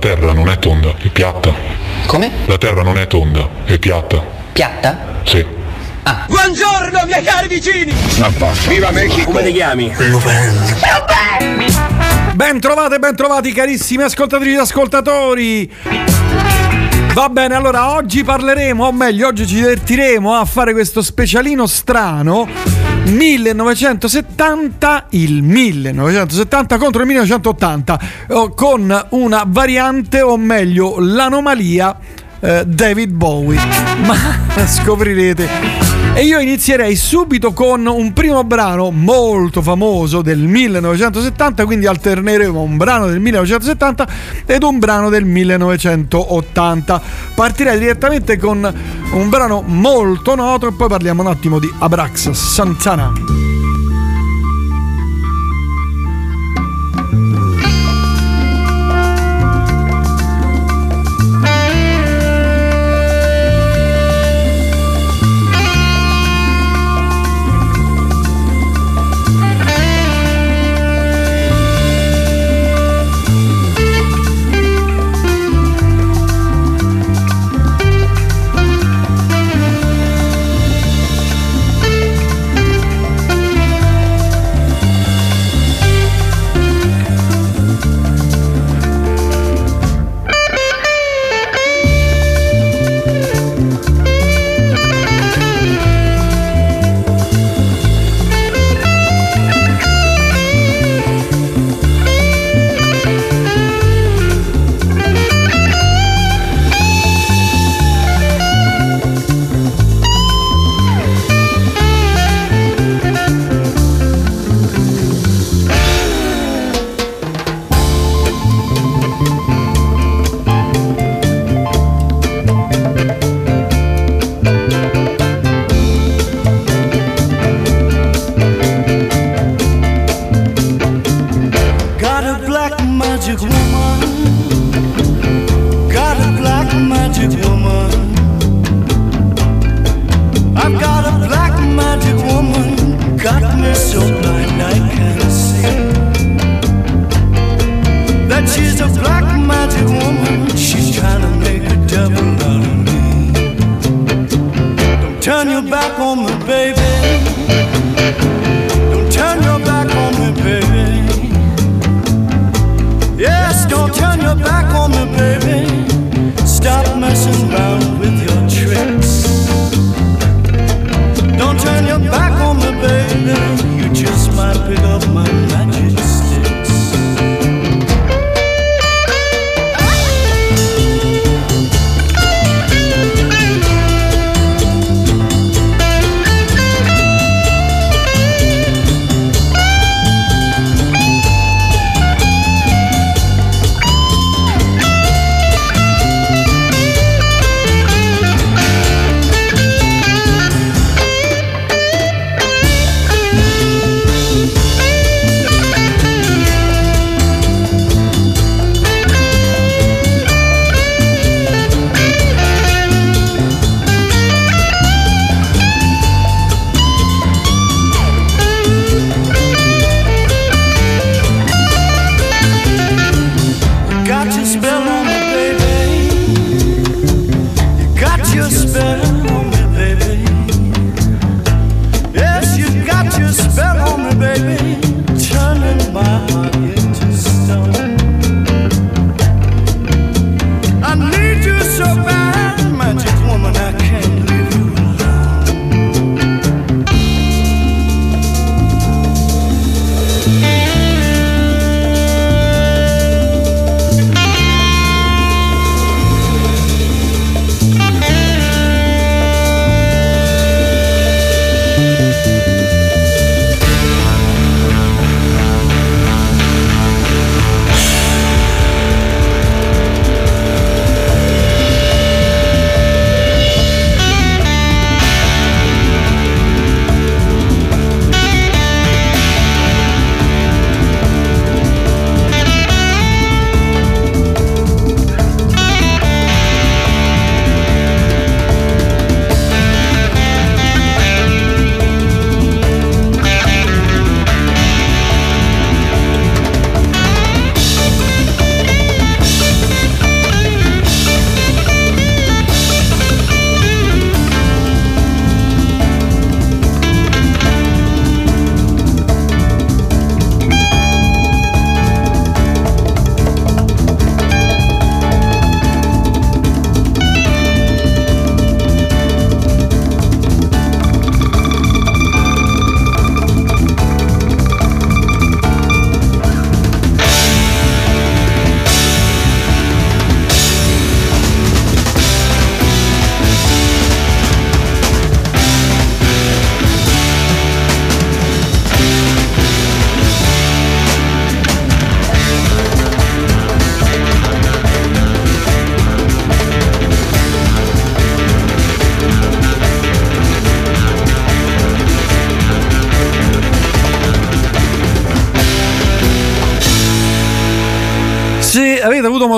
Terra non è tonda, è piatta. Come? La Terra non è tonda, è piatta. Piatta? Sì. Buongiorno miei cari vicini! Viva Mexico! Come ti chiami? Ben trovate, ben trovati carissimi ascoltatrici e ascoltatori. Va bene, allora oggi parleremo, o meglio, oggi ci divertiremo a fare questo specialino strano. 1970, il 1970 contro il 1980, oh, con una variante, o meglio, l'anomalia eh, David Bowie. Ma scoprirete. E io inizierei subito con un primo brano molto famoso del 1970, quindi alterneremo un brano del 1970 ed un brano del 1980. Partirei direttamente con un brano molto noto e poi parliamo un attimo di Abraxas Santana.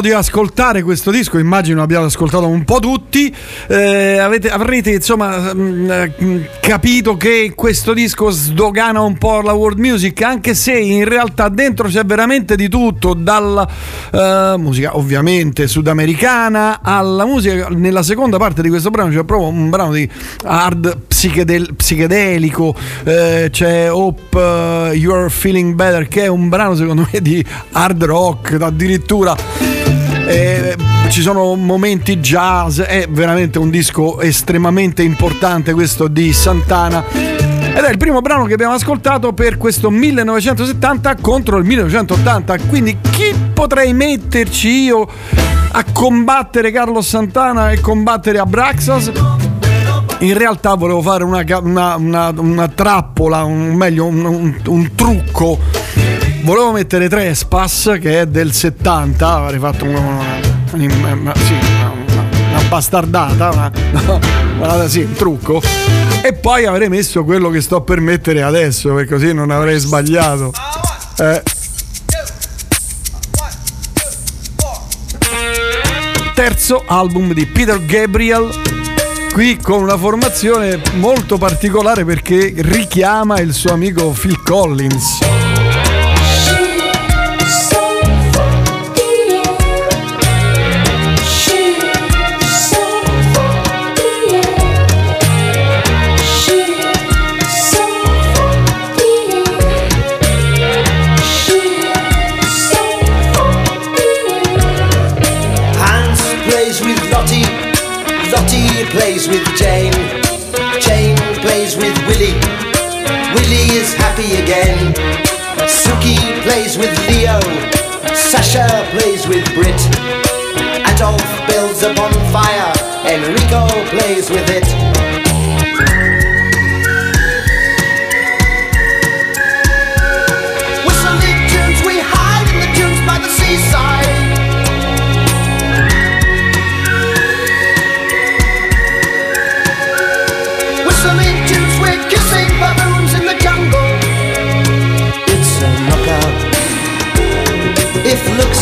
Modo di ascoltare questo disco, immagino abbiate ascoltato un po' tutti, eh, avete, avrete insomma mh, eh, capito che questo disco sdogana un po' la world music, anche se in realtà dentro c'è veramente di tutto, dalla eh, musica ovviamente sudamericana alla musica, nella seconda parte di questo brano c'è proprio un brano di hard psichedel- psichedelico, eh, c'è Hope uh, You're Feeling Better che è un brano secondo me di hard rock addirittura. Eh, ci sono momenti jazz, è veramente un disco estremamente importante questo di Santana. Ed è il primo brano che abbiamo ascoltato per questo 1970 contro il 1980. Quindi chi potrei metterci io a combattere Carlos Santana e combattere Abraxas? In realtà volevo fare una, una, una, una trappola, un, meglio un, un, trucco. Volevo mettere Trespass che è del 70, avrei fatto una, sì, una bastardata, una, sì, un trucco. E poi avrei messo quello che sto per mettere adesso, perché così non avrei sbagliato. Eh. Terzo album di Peter Gabriel qui con una formazione molto particolare perché richiama il suo amico Phil Collins. Happy again. Suki plays with Leo. Sasha plays with Brit. Adolf builds a bonfire. Enrico plays with it.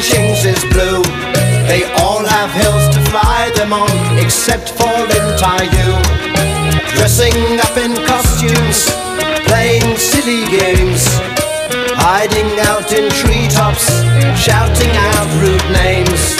Chiang is blue. They all have hills to fly them on, except for Lin Yu. Dressing up in costumes, playing silly games, hiding out in treetops, shouting out rude names.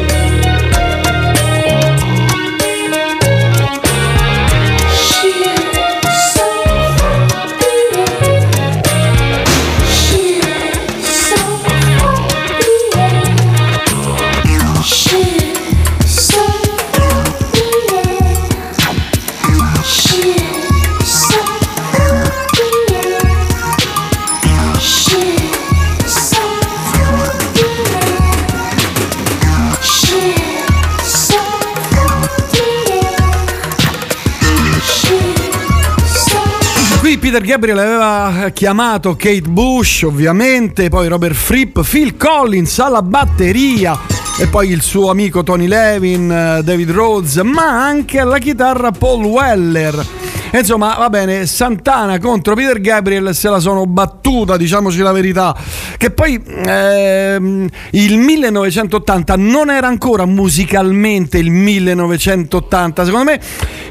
Peter Gabriel aveva chiamato Kate Bush, ovviamente, poi Robert Fripp, Phil Collins alla batteria. e poi il suo amico Tony Levin, eh, David Rhodes, ma anche alla chitarra Paul Weller. Insomma, va bene, Santana contro Peter Gabriel se la sono battuta, diciamoci la verità. Che poi ehm, il 1980 non era ancora musicalmente il 1980. Secondo me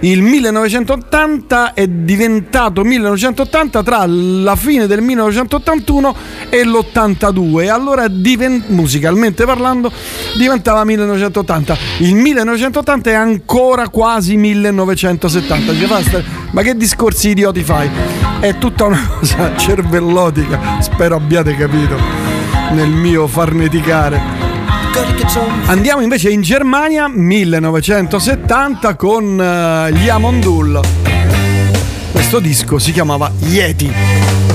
il 1980 è diventato 1980 tra la fine del 1981 e l'82. E allora diven- musicalmente parlando diventava 1980. Il 1980 è ancora quasi 1970. Dice, "Basta, ma che discorsi idioti fai? È tutta una cosa cervellotica, spero abbiate capito nel mio farneticare. Andiamo invece in Germania 1970 con eh, gli Amondul. Questo disco si chiamava Yeti.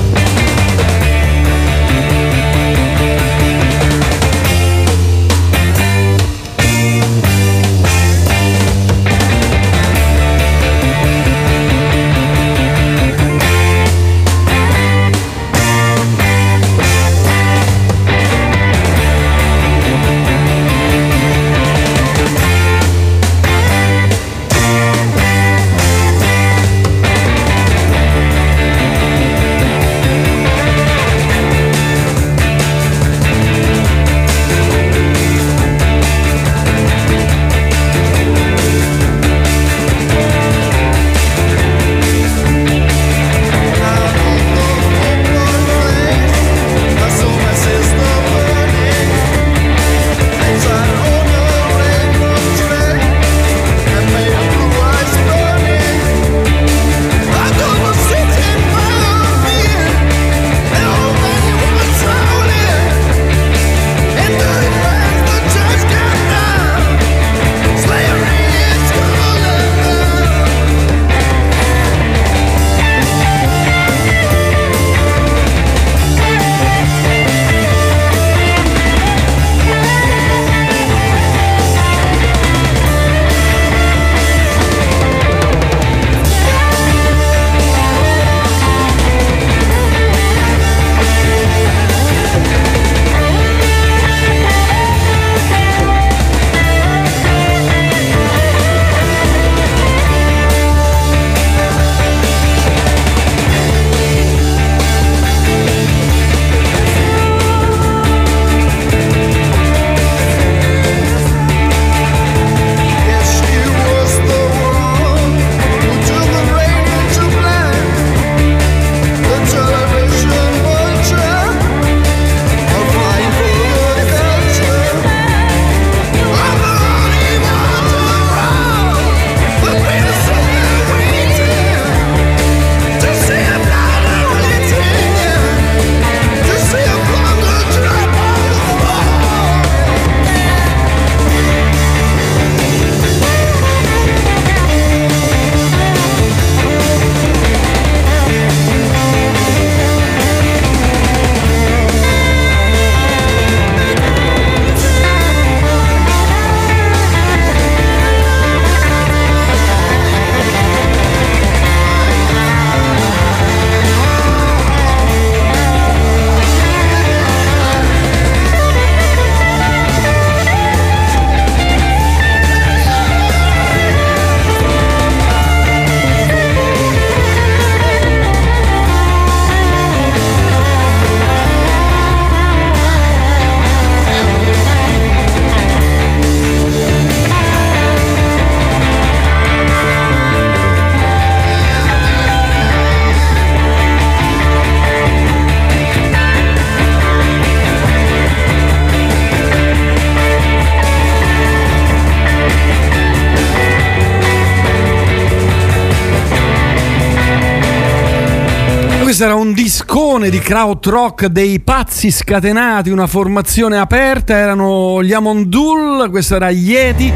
Discone di krautrock dei pazzi scatenati, una formazione aperta, erano gli Amondul, questo era Yeti.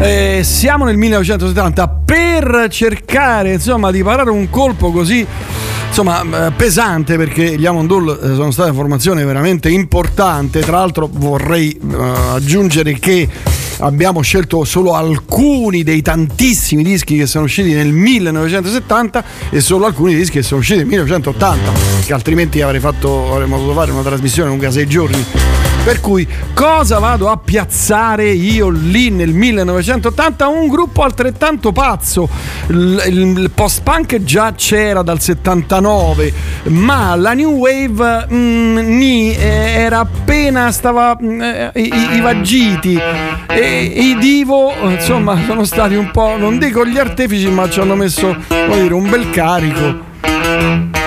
Eh, siamo nel 1970 per cercare insomma di parare un colpo così insomma eh, pesante perché gli Amondul eh, sono state una formazione veramente importante tra l'altro vorrei eh, aggiungere che abbiamo scelto solo alcuni dei tantissimi dischi che sono usciti nel 1970 e solo alcuni dischi che sono usciti nel 1980 che altrimenti avrei fatto avremmo dovuto fare una trasmissione lunga sei giorni Per cui cosa vado a piazzare io lì nel 1980? Un gruppo altrettanto pazzo. Il, il post-punk già c'era dal 79, ma la new wave mm, ni, eh, era appena stava mm, eh, i, i- vagiti e i divo insomma sono stati un po' non dico gli artefici ma ci hanno messo dire, un bel carico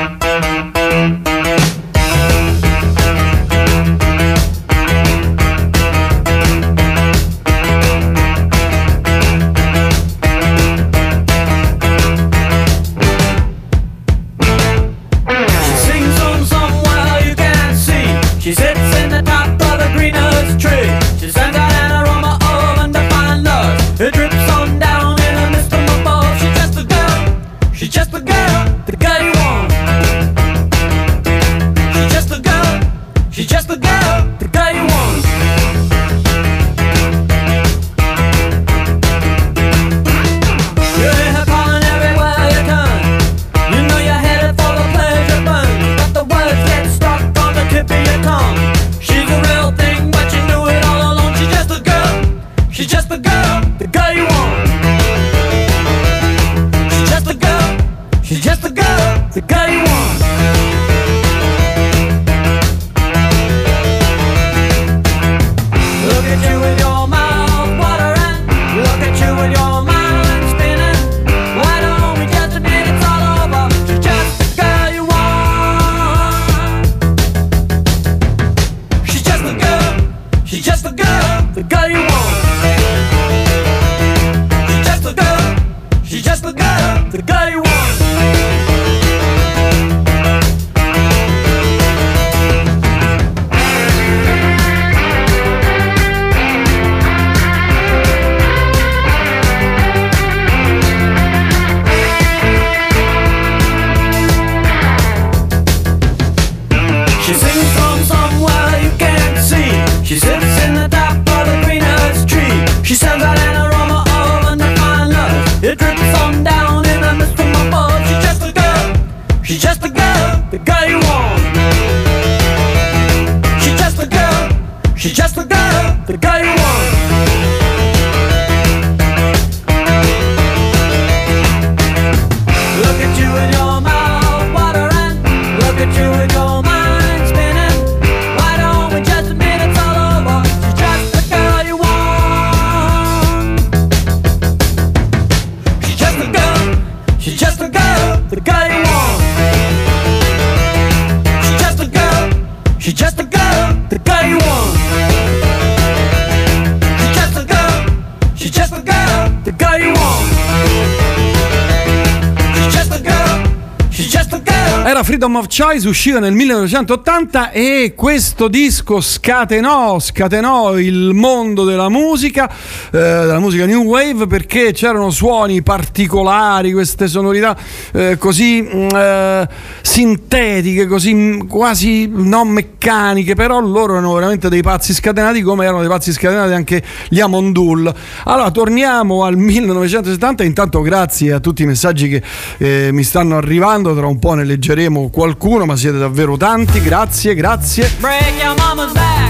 Choice, uscita nel 1980 e questo disco scatenò, scatenò il mondo della musica, eh, della musica New Wave perché c'erano suoni particolari, queste sonorità eh, così mm, eh, sintetiche, così mm, quasi non meccaniche, però loro erano veramente dei pazzi scatenati come erano dei pazzi scatenati anche gli Amondul. Allora torniamo al 1970, intanto grazie a tutti i messaggi che eh, mi stanno arrivando, tra un po' ne leggeremo qualcuno, ma siete davvero tanti, grazie, grazie.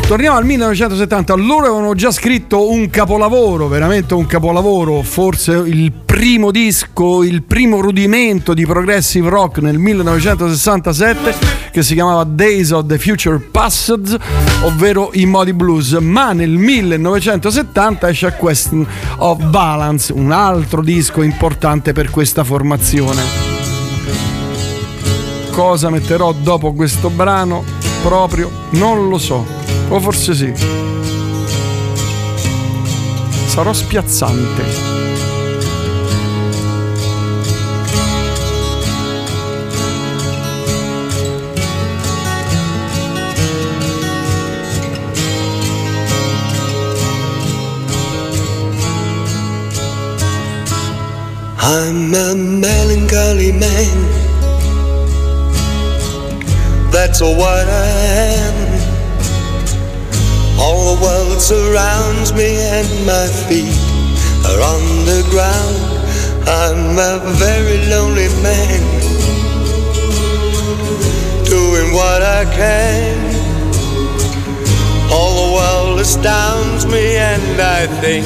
Torniamo al 1970, loro avevano già scritto un capolavoro, veramente un capolavoro, forse il primo disco, il primo rudimento di progressive rock nel 1967 che si chiamava Days of the Future Passed, ovvero i modi blues, ma nel 1970 esce A Question of Balance, un altro disco importante per questa formazione. Cosa metterò dopo questo brano? Proprio non lo so, o forse sì. Sarò spiazzante. I'm a melancholy man. That's what I am. All the world surrounds me and my feet are on the ground. I'm a very lonely man. Doing what I can. All the world astounds me, and I think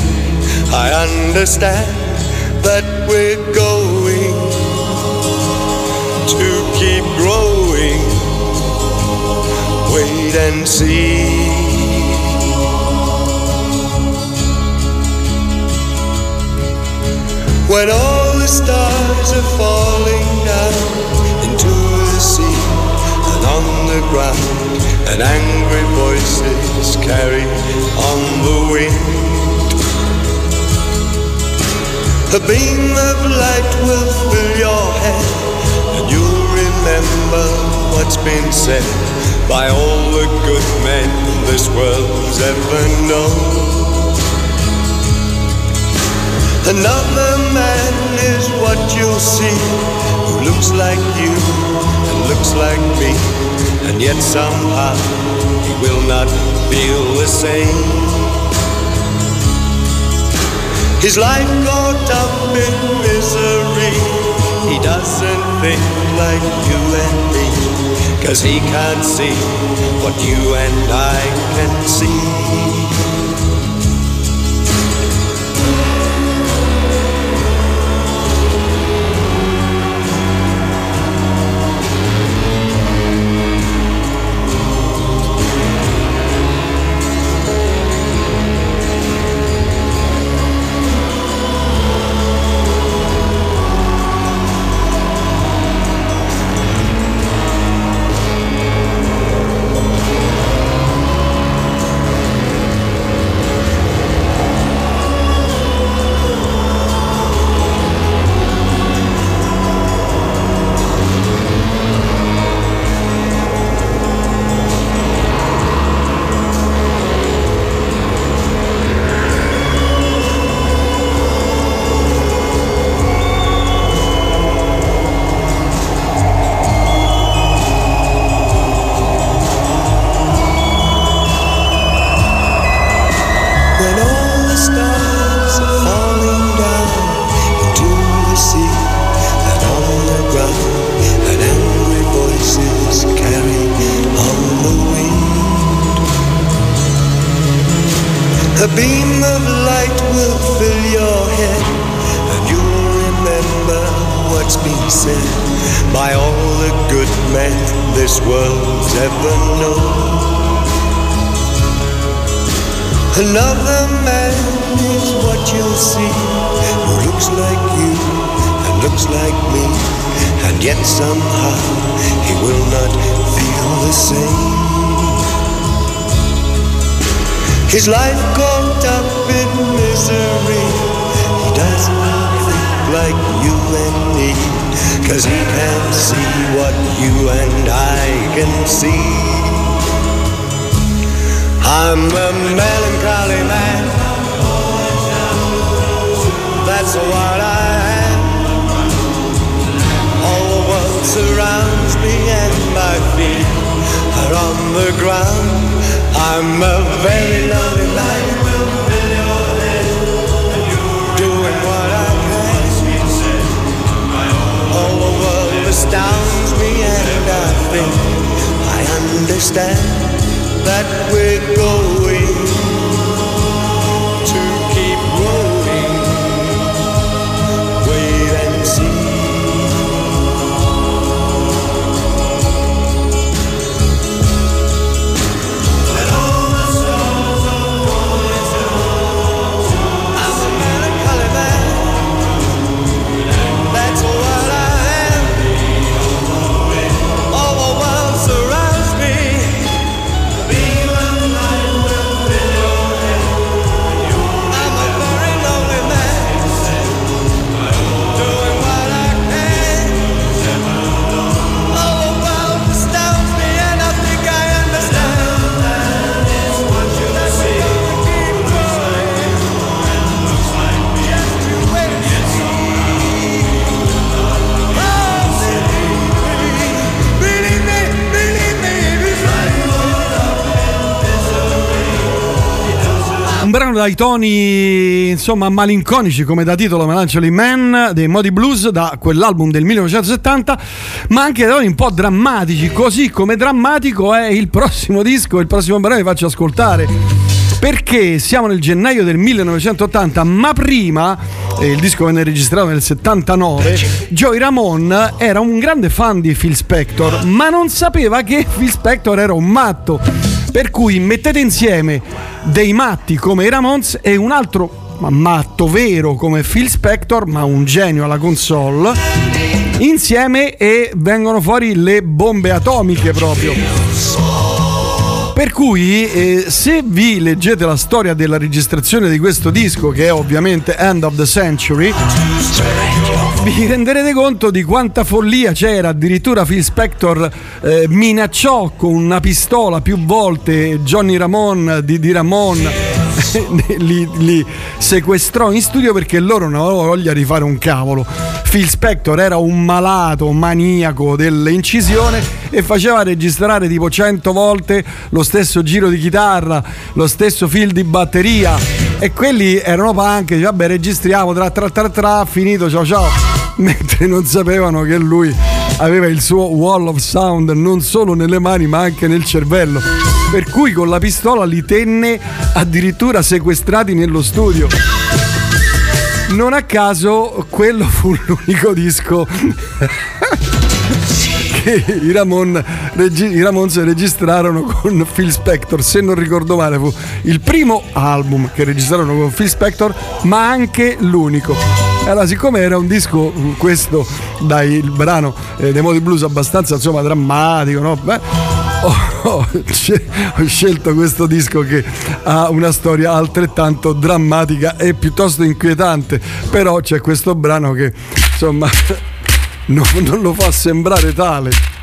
I understand that we're going to keep growing. Wait and see. When all the stars are falling down into the sea and on the ground, and angry voices carry on the wind. A beam of light will fill your head, and you'll remember what's been said by all the good men this world's ever known. Another man is what you'll see who looks like you and looks like me, and yet somehow he will not feel the same. His life caught up in misery. He doesn't think like you and me, cause he can't see what you and I can see. Dai toni insomma malinconici come da titolo Melancholy Man dei Modi Blues da quell'album del 1970 ma anche toni un po' drammatici così come drammatico è il prossimo disco il prossimo brano che vi faccio ascoltare perché siamo nel gennaio del 1980, ma prima, eh, il disco venne registrato nel 79, Joey Ramone era un grande fan di Phil Spector, ma non sapeva che Phil Spector era un matto. Per cui mettete insieme dei matti come i Ramones e un altro ma matto vero come Phil Spector, ma un genio alla console, insieme e vengono fuori le bombe atomiche proprio. Per cui eh, se vi leggete la storia della registrazione di questo disco, che è ovviamente End of the Century, vi renderete conto di quanta follia c'era. Addirittura Phil Spector eh, minacciò con una pistola più volte Johnny Ramone di, di Ramone. li, li sequestrò in studio perché loro non avevano voglia di fare un cavolo. Phil Spector era un malato maniaco dell'incisione e faceva registrare tipo 100 volte lo stesso giro di chitarra, lo stesso fil di batteria e quelli erano punk, vabbè registriamo tra tra tra tra, finito, ciao ciao, mentre non sapevano che lui aveva il suo wall of sound non solo nelle mani ma anche nel cervello. Per cui con la pistola li tenne addirittura sequestrati nello studio. Non a caso quello fu l'unico disco che i, Ramon, regi- Ramones registrarono con Phil Spector. Se non ricordo male, fu il primo album che registrarono con Phil Spector, ma anche l'unico. Allora, siccome era un disco, questo dai il brano eh, dei Modi Blues abbastanza insomma drammatico, no? Beh, sce- ho scelto questo disco che ha una storia altrettanto drammatica e piuttosto inquietante, però c'è questo brano che insomma non, non lo fa sembrare tale.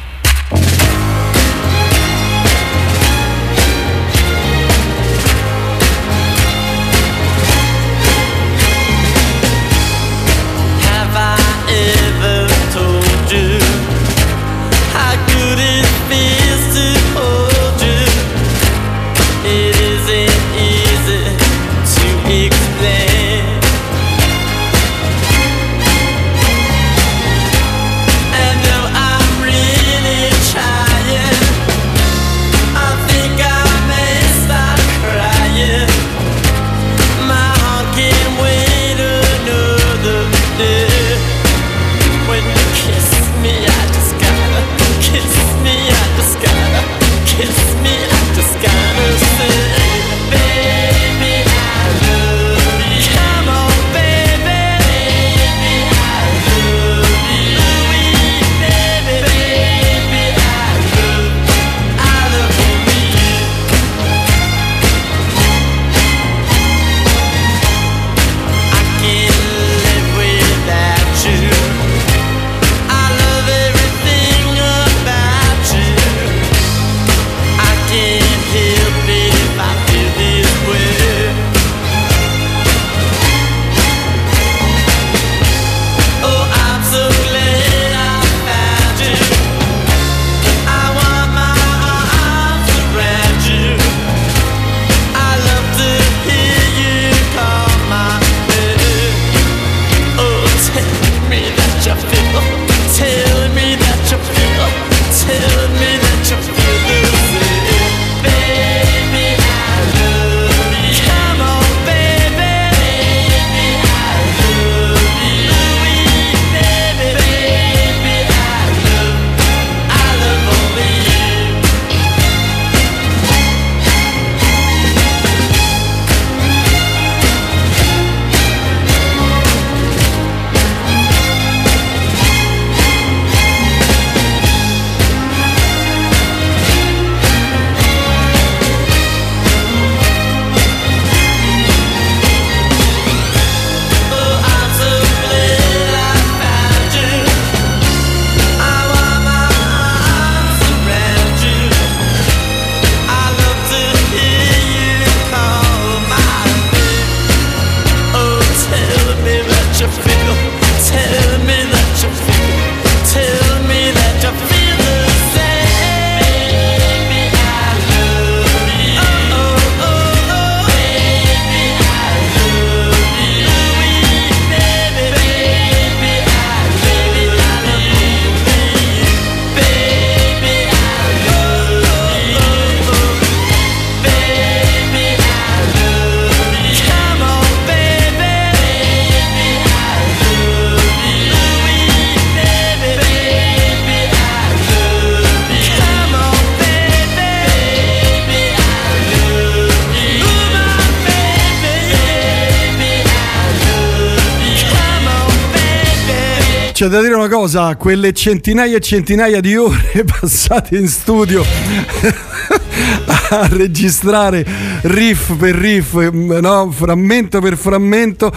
Cosa, quelle centinaia e centinaia di ore passate in studio a registrare riff per riff, no? frammento per frammento,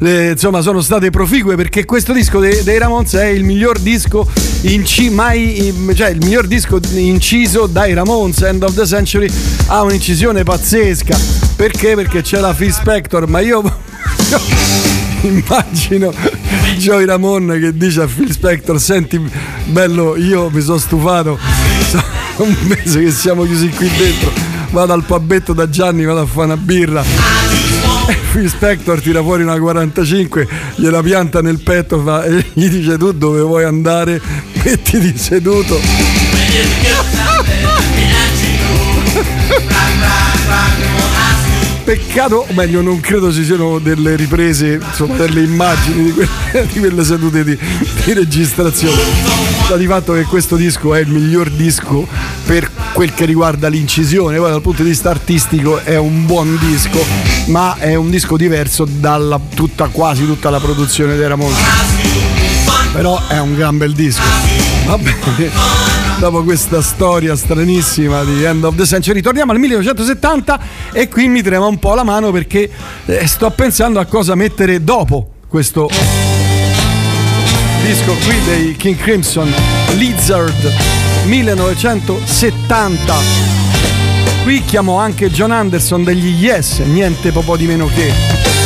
eh, insomma sono state proficue perché questo disco dei, dei Ramones è il miglior disco inci- mai, cioè il miglior disco inciso dai Ramones, End of the Century ha un'incisione pazzesca. Perché? Perché c'è la Phil Spector, ma io immagino Joey Ramon che dice a Phil Spector senti bello io mi sono stufato. Sono un mese che siamo chiusi qui dentro. Vado al pabetto da Gianni vado a fare una birra. E Phil Spector tira fuori una 45 gliela pianta nel petto fa- e gli dice tu dove vuoi andare? Mettiti seduto Peccato, o meglio, non credo ci siano delle riprese, insomma, delle immagini di quelle, di quelle sedute di, di registrazione. Sta di fatto che questo disco è il miglior disco per quel che riguarda l'incisione, poi dal punto di vista artistico è un buon disco, ma è un disco diverso dalla tutta, quasi tutta la produzione dei Ramones. Però è un gran bel disco. Va bene. Dopo questa storia stranissima di End of the Century, torniamo al 1970 e qui mi trema un po' la mano perché eh, sto pensando a cosa mettere dopo questo disco qui dei King Crimson, Lizard 1970. Qui chiamo anche John Anderson degli Yes, niente po' di meno che.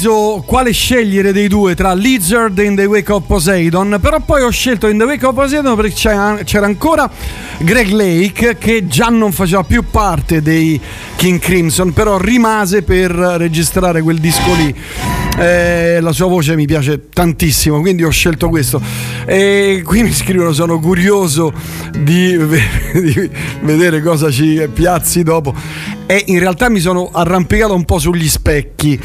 Indeciso quale scegliere dei due tra Lizard e In the Wake of Poseidon, però poi ho scelto In the Wake of Poseidon perché c'era, ancora Greg Lake che già non faceva più parte dei King Crimson, però rimase per registrare quel disco lì. Eh, la sua voce mi piace tantissimo, quindi ho scelto questo. E qui mi scrivono: sono curioso di, di vedere cosa ci piazzi dopo. E in realtà mi sono arrampicato un po' sugli specchi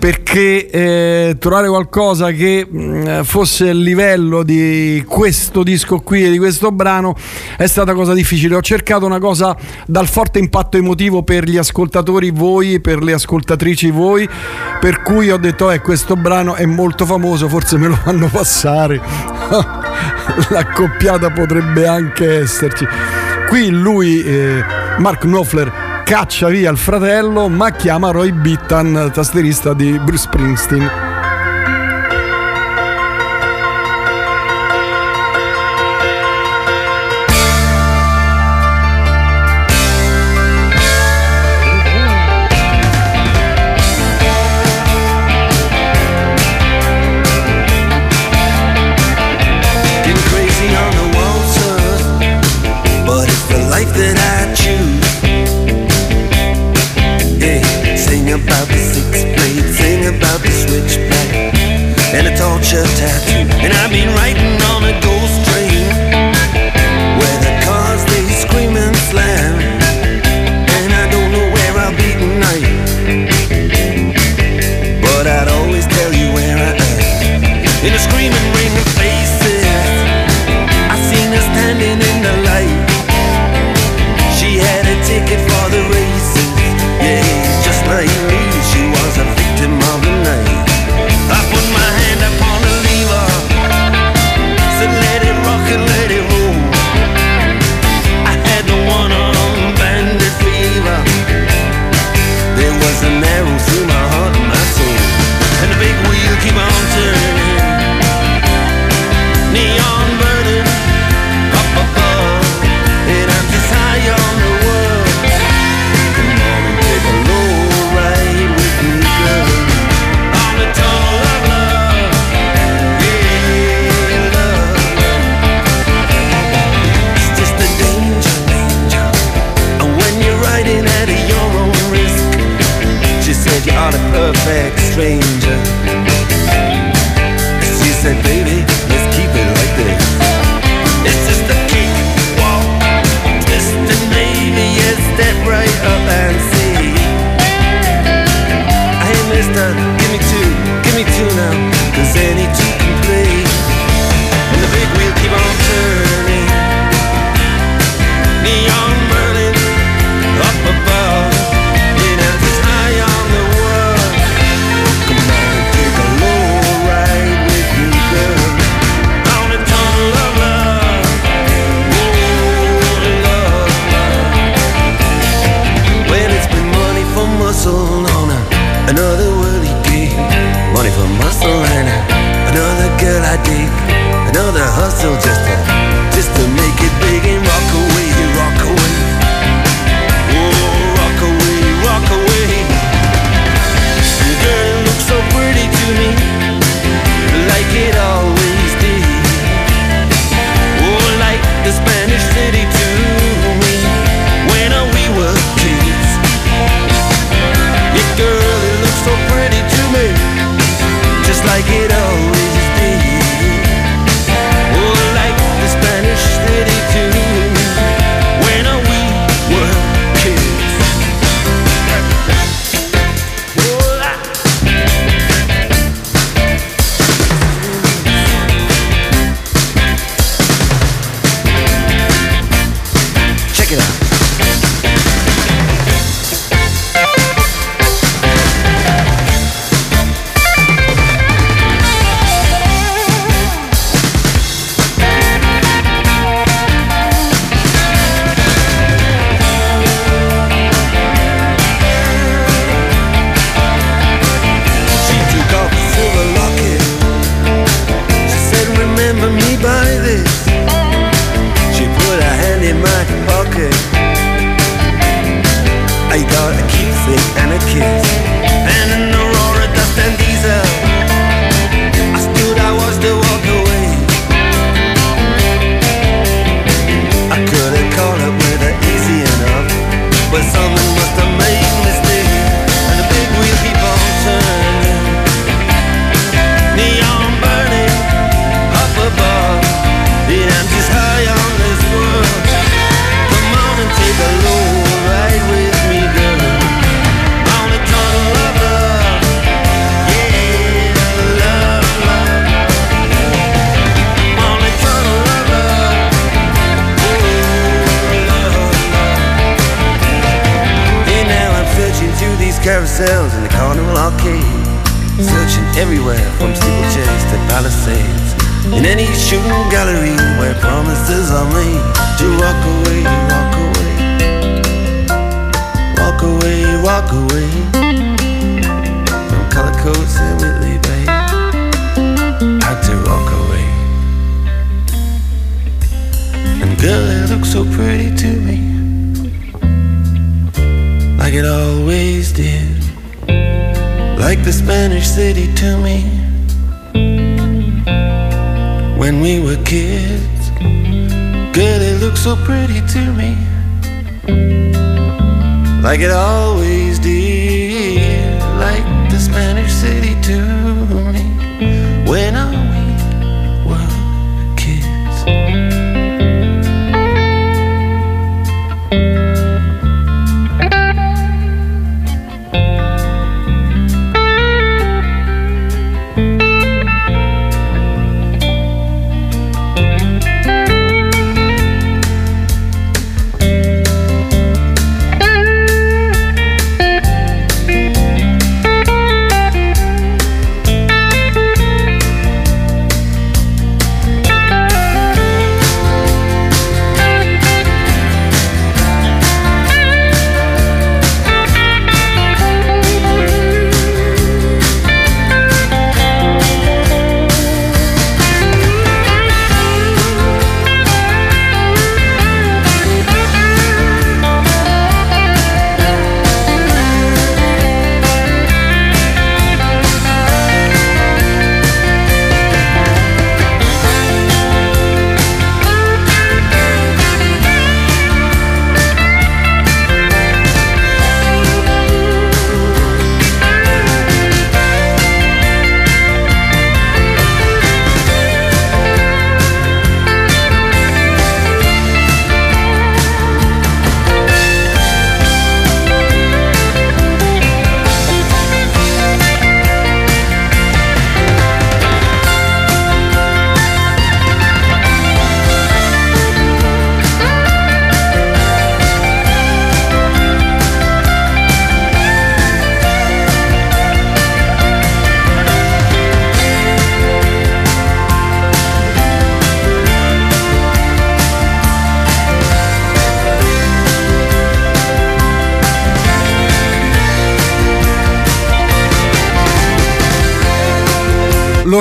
perché eh, trovare qualcosa che mh, fosse il livello di questo disco qui e di questo brano è stata cosa difficile. Ho cercato una cosa dal forte impatto emotivo per gli ascoltatori voi, per le ascoltatrici voi, per cui ho detto eh, questo brano è molto famoso, forse me lo fanno passare. L'accoppiata potrebbe anche esserci. Qui lui, eh, Mark Knopfler, caccia via il fratello, ma chiama Roy Bittan, tastierista di Bruce Springsteen.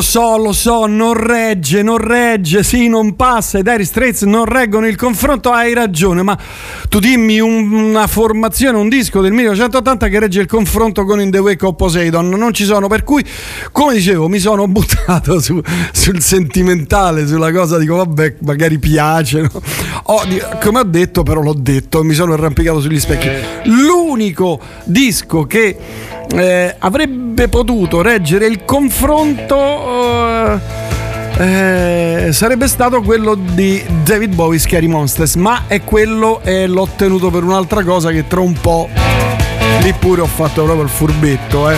So, lo so, non regge, non regge, sì, non passa. I Dire Straits non reggono il confronto, hai ragione, ma tu dimmi un- una formazione, un disco del 1980 che regge il confronto con In The Wake of Poseidon. Non ci sono, per cui, come dicevo, mi sono buttato su- sul sentimentale, sulla cosa, dico, vabbè, magari piace. no? Di- come ho detto, però l'ho detto, mi sono arrampicato sugli specchi. L'unico disco che eh, avrebbe potuto reggere il confronto eh, eh, sarebbe stato quello di David Bowie Scary Monsters ma è quello e l'ho tenuto per un'altra cosa che tra un po' lì pure ho fatto proprio il furbetto eh.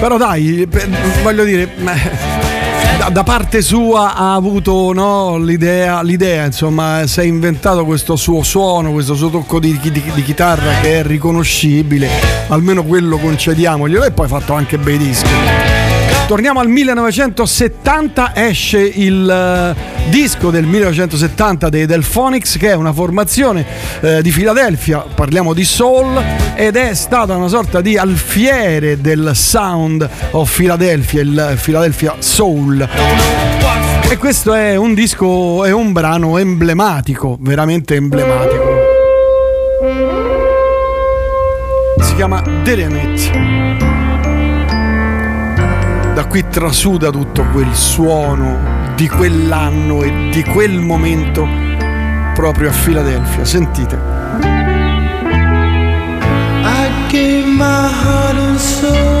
però dai pe- voglio dire da, da parte sua ha avuto no, l'idea, l'idea, insomma, si è inventato questo suo suono, questo suo tocco di, di- di chitarra che è riconoscibile, almeno quello concediamoglielo, e poi ha fatto anche bei dischi. Torniamo al 1970, esce il eh, disco del 1970 dei Delphonics che è una formazione eh, di Filadelfia, parliamo di soul ed è stata una sorta di alfiere del sound of Philadelphia, il Philadelphia Soul. E questo è un disco, è un brano emblematico, veramente emblematico. Si chiama Dynamite da qui trasuda tutto quel suono di quell'anno e di quel momento proprio a Filadelfia. Sentite. I gave my heart and soul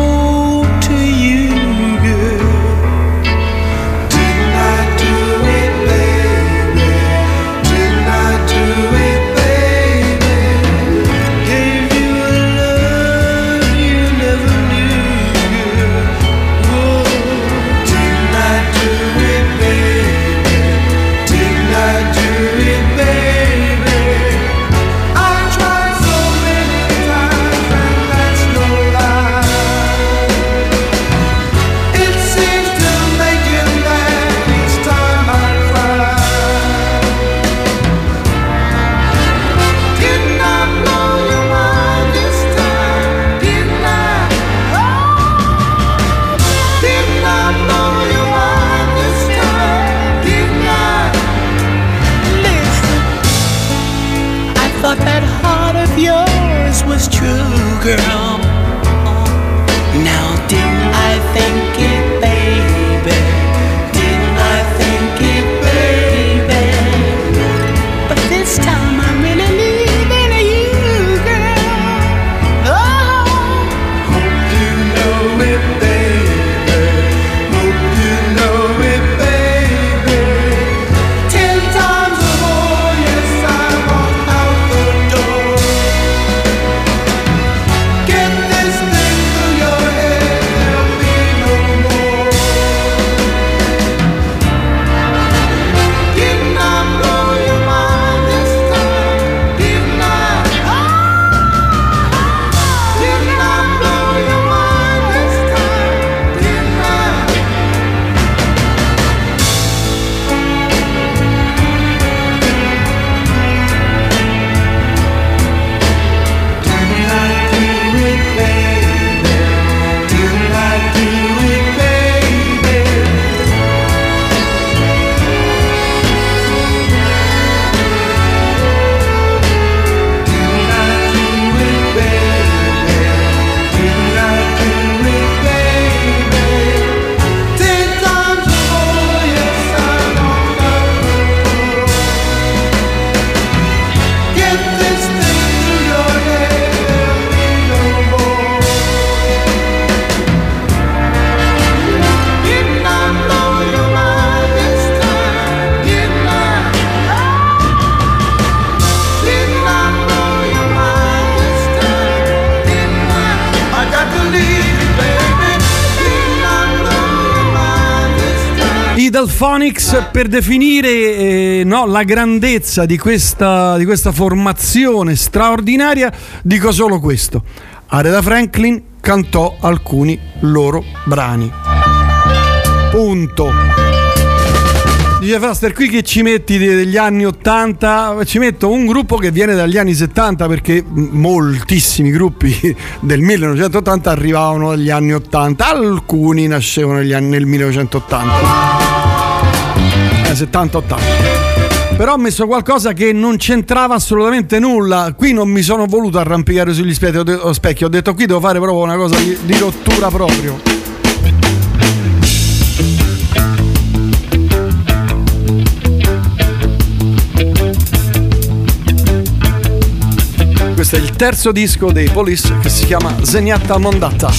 per definire eh, no, la grandezza di questa, di questa formazione straordinaria dico solo questo. Aretha Franklin cantò alcuni loro brani. Punto. Dice Faster, qui che ci metti de- degli anni 80? Ci metto un gruppo che viene dagli anni 70 perché moltissimi gruppi del 1980 arrivavano dagli anni 80, alcuni nascevano nel 1980. Eh, 70-80. Però ho messo qualcosa che non c'entrava assolutamente nulla. Qui non mi sono voluto arrampicare sugli specchi, ho, detto qui devo fare proprio una cosa di, di rottura proprio. Questo è il terzo disco dei Police che si chiama Zeniatta Mondata.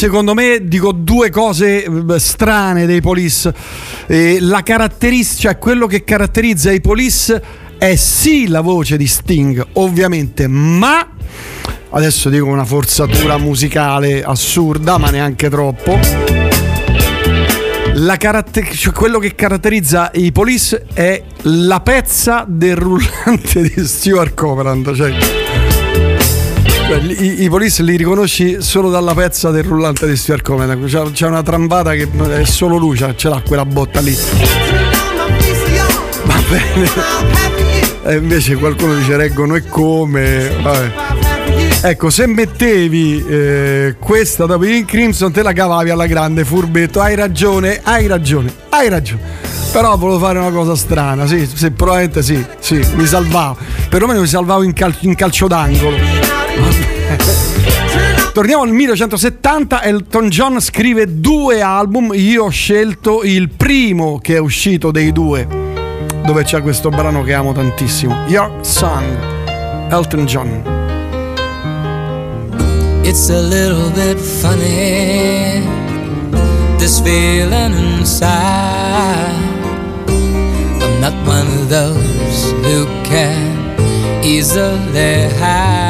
Secondo me dico due cose eh, strane dei police. Eh, la caratteristica, cioè quello che caratterizza i police è sì la voce di Sting, ovviamente, ma adesso dico una forzatura musicale assurda, ma neanche troppo. La caratter- cioè quello che caratterizza i police è la pezza del rullante di Stuart Copeland. Cioè, cioè, i, i police li riconosci solo dalla pezza del rullante di Stuart Copeland. C'è, c'è una trambata che è solo lui, c'ha- ce l'ha quella botta lì. Va bene. E invece qualcuno dice reggono e come. Vabbè. Ecco, se mettevi eh, questa dopo i Crimson, te la cavavi alla grande, furbetto. Hai ragione, hai ragione, hai ragione. Però volevo fare una cosa strana, sì, sì, probabilmente sì, sì, mi salvavo. Perlomeno mi salvavo in, cal- in calcio d'angolo. Torniamo al 1970, Elton John scrive due album, io ho scelto il primo che è uscito dei due, dove c'è questo brano che amo tantissimo, Your Song, Elton John. It's a little bit funny, this feeling inside. I'm not one of those who can easily hide.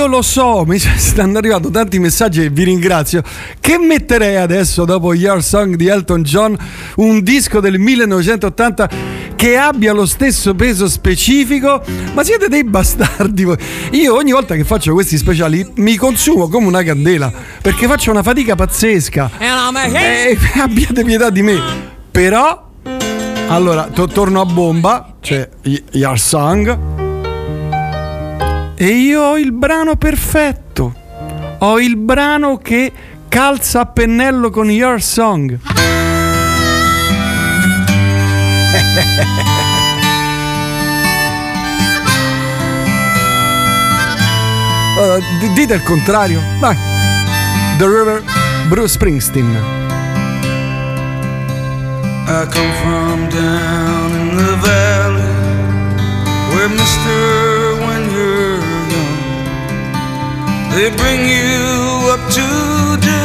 Io lo so, mi stanno arrivando tanti messaggi e vi ringrazio. Che metterei adesso dopo Your Song di Elton John, un disco del 1980 che abbia lo stesso peso specifico? Ma siete dei bastardi voi. Io ogni volta che faccio questi speciali mi consumo come una candela perché faccio una fatica pazzesca. Eh, abbiate pietà di me. Però allora, to- torno a bomba, Y- Your Song. E io ho il brano perfetto. Ho il brano che calza a pennello con Your Song. Uh, d- dite il contrario. Vai. The River Bruce Springsteen. I come from down in the valley where Mister, they bring you up to do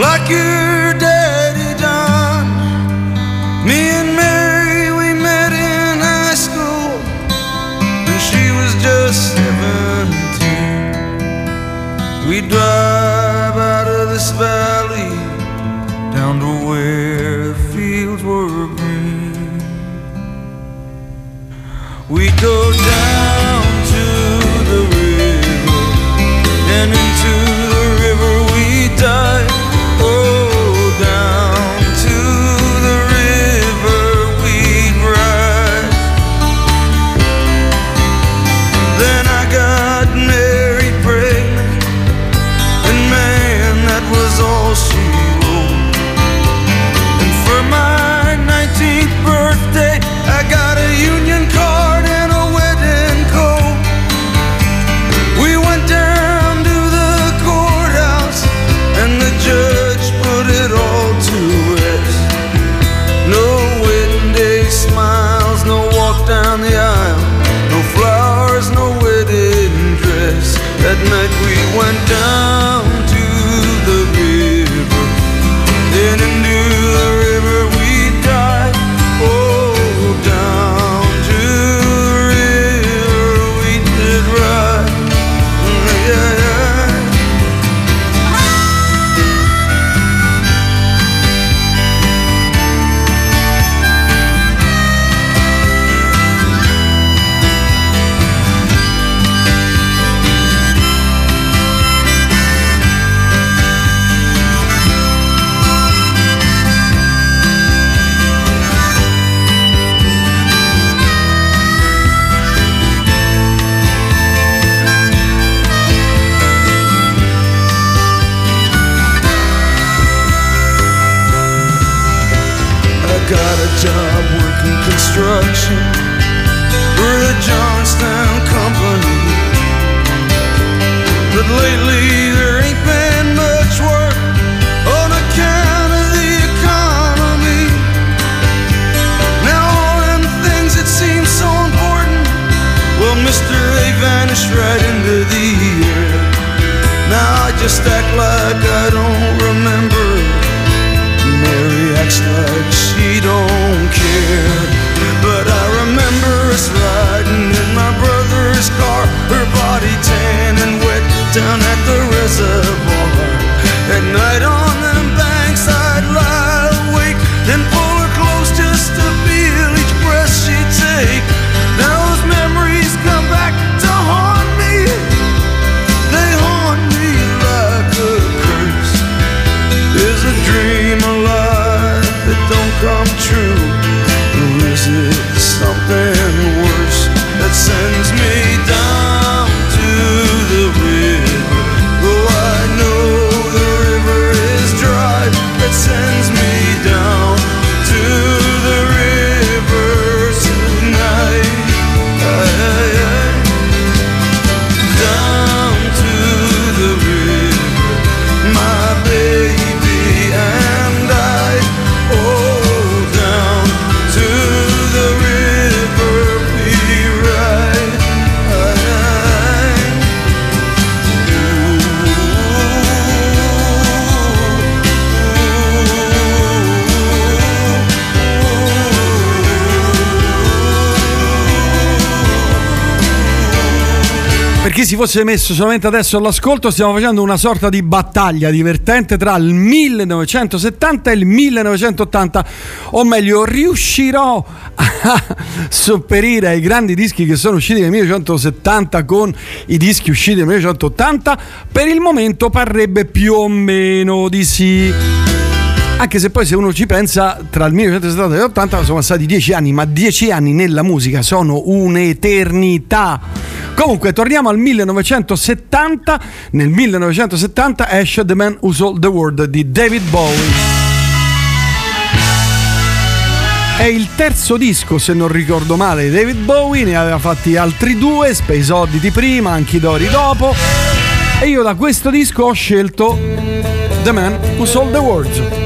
like your daddy done. Me and Mary, we met in high school, and she was just seventeen. We drive out of this valley down to where the fields were green. We go down and into the river we dive. Fosse messo solamente adesso all'ascolto, stiamo facendo una sorta di battaglia divertente tra il 1970 e il 1980. O meglio, riuscirò a sopperire ai grandi dischi che sono usciti nel 1970 con i dischi usciti nel 1980? Per il momento parrebbe più o meno di sì. Anche se poi se uno ci pensa, tra il 1970 e l'80 sono passati dieci anni, ma dieci anni nella musica sono un'eternità. Comunque, torniamo al 1970. Nel 1970 esce The Man Who Sold the World di David Bowie. È il terzo disco, se non ricordo male, di David Bowie, ne aveva fatti altri due, Space Oddity prima, Anchidori dopo. E io da questo disco ho scelto The Man Who Sold the World.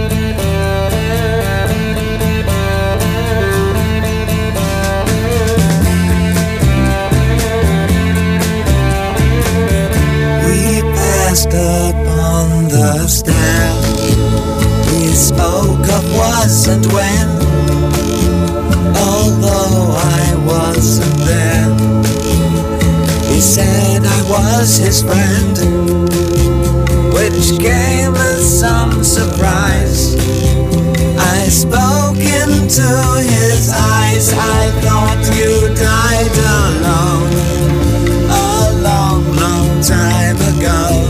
We passed upon the stair. We spoke of was and when. Although I wasn't there, he said I was his friend, which came as some surprise. I spoke into his eyes. I thought you died alone a long, long time ago.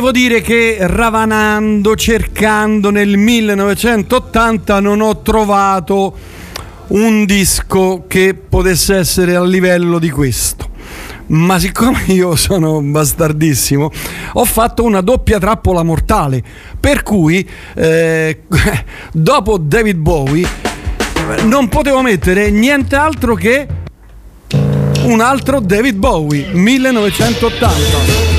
Devo dire che ravanando, cercando nel 1980 non ho trovato un disco che potesse essere a livello di questo. Ma siccome io sono bastardissimo, ho fatto una doppia trappola mortale. Per cui, eh, dopo David Bowie, non potevo mettere niente altro che un altro David Bowie, 1980.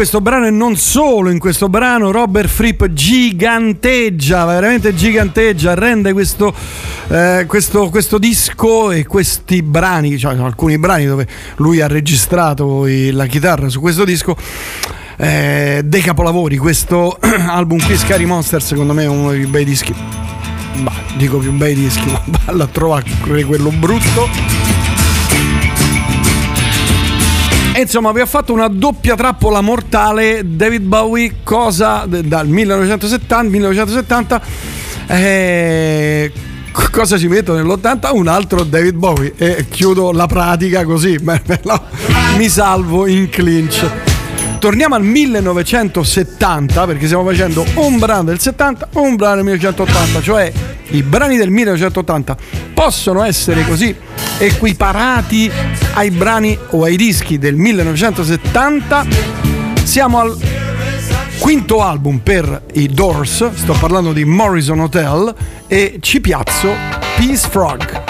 Questo brano e non solo in questo brano Robert Fripp giganteggia, veramente giganteggia, rende questo, eh, questo, questo disco e questi brani, cioè alcuni brani dove lui ha registrato la chitarra su questo disco. eh, dei capolavori, questo album qui Scary Monster secondo me è uno dei bei dischi bah, dico più bei dischi ma valla a trovare quello brutto Insomma, vi ho fatto una doppia trappola mortale. David Bowie, cosa dal 1970, 1970 eh, cosa ci metto nell'80? Un altro David Bowie. E chiudo la pratica così, mi salvo in clinch. Torniamo al 1970 perché stiamo facendo un brano del 70, un brano del 1980, cioè i brani del 1980 possono essere così equiparati ai brani o ai dischi del 1970. Siamo al quinto album per i Doors, sto parlando di Morrison Hotel e ci piazzo Peace Frog.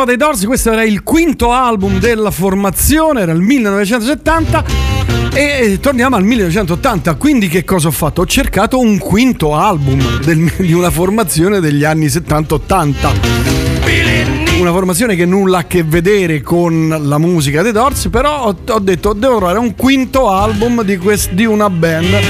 parlavo dei Dorsi, questo era il quinto album della formazione, era il 1970. E torniamo al 1980, quindi che cosa ho fatto? Ho cercato un quinto album del, di una formazione degli anni 70-80 una formazione che nulla ha a che vedere con la musica dei Dorsi, però ho, ho detto devo trovare un quinto album di, quest, di, una band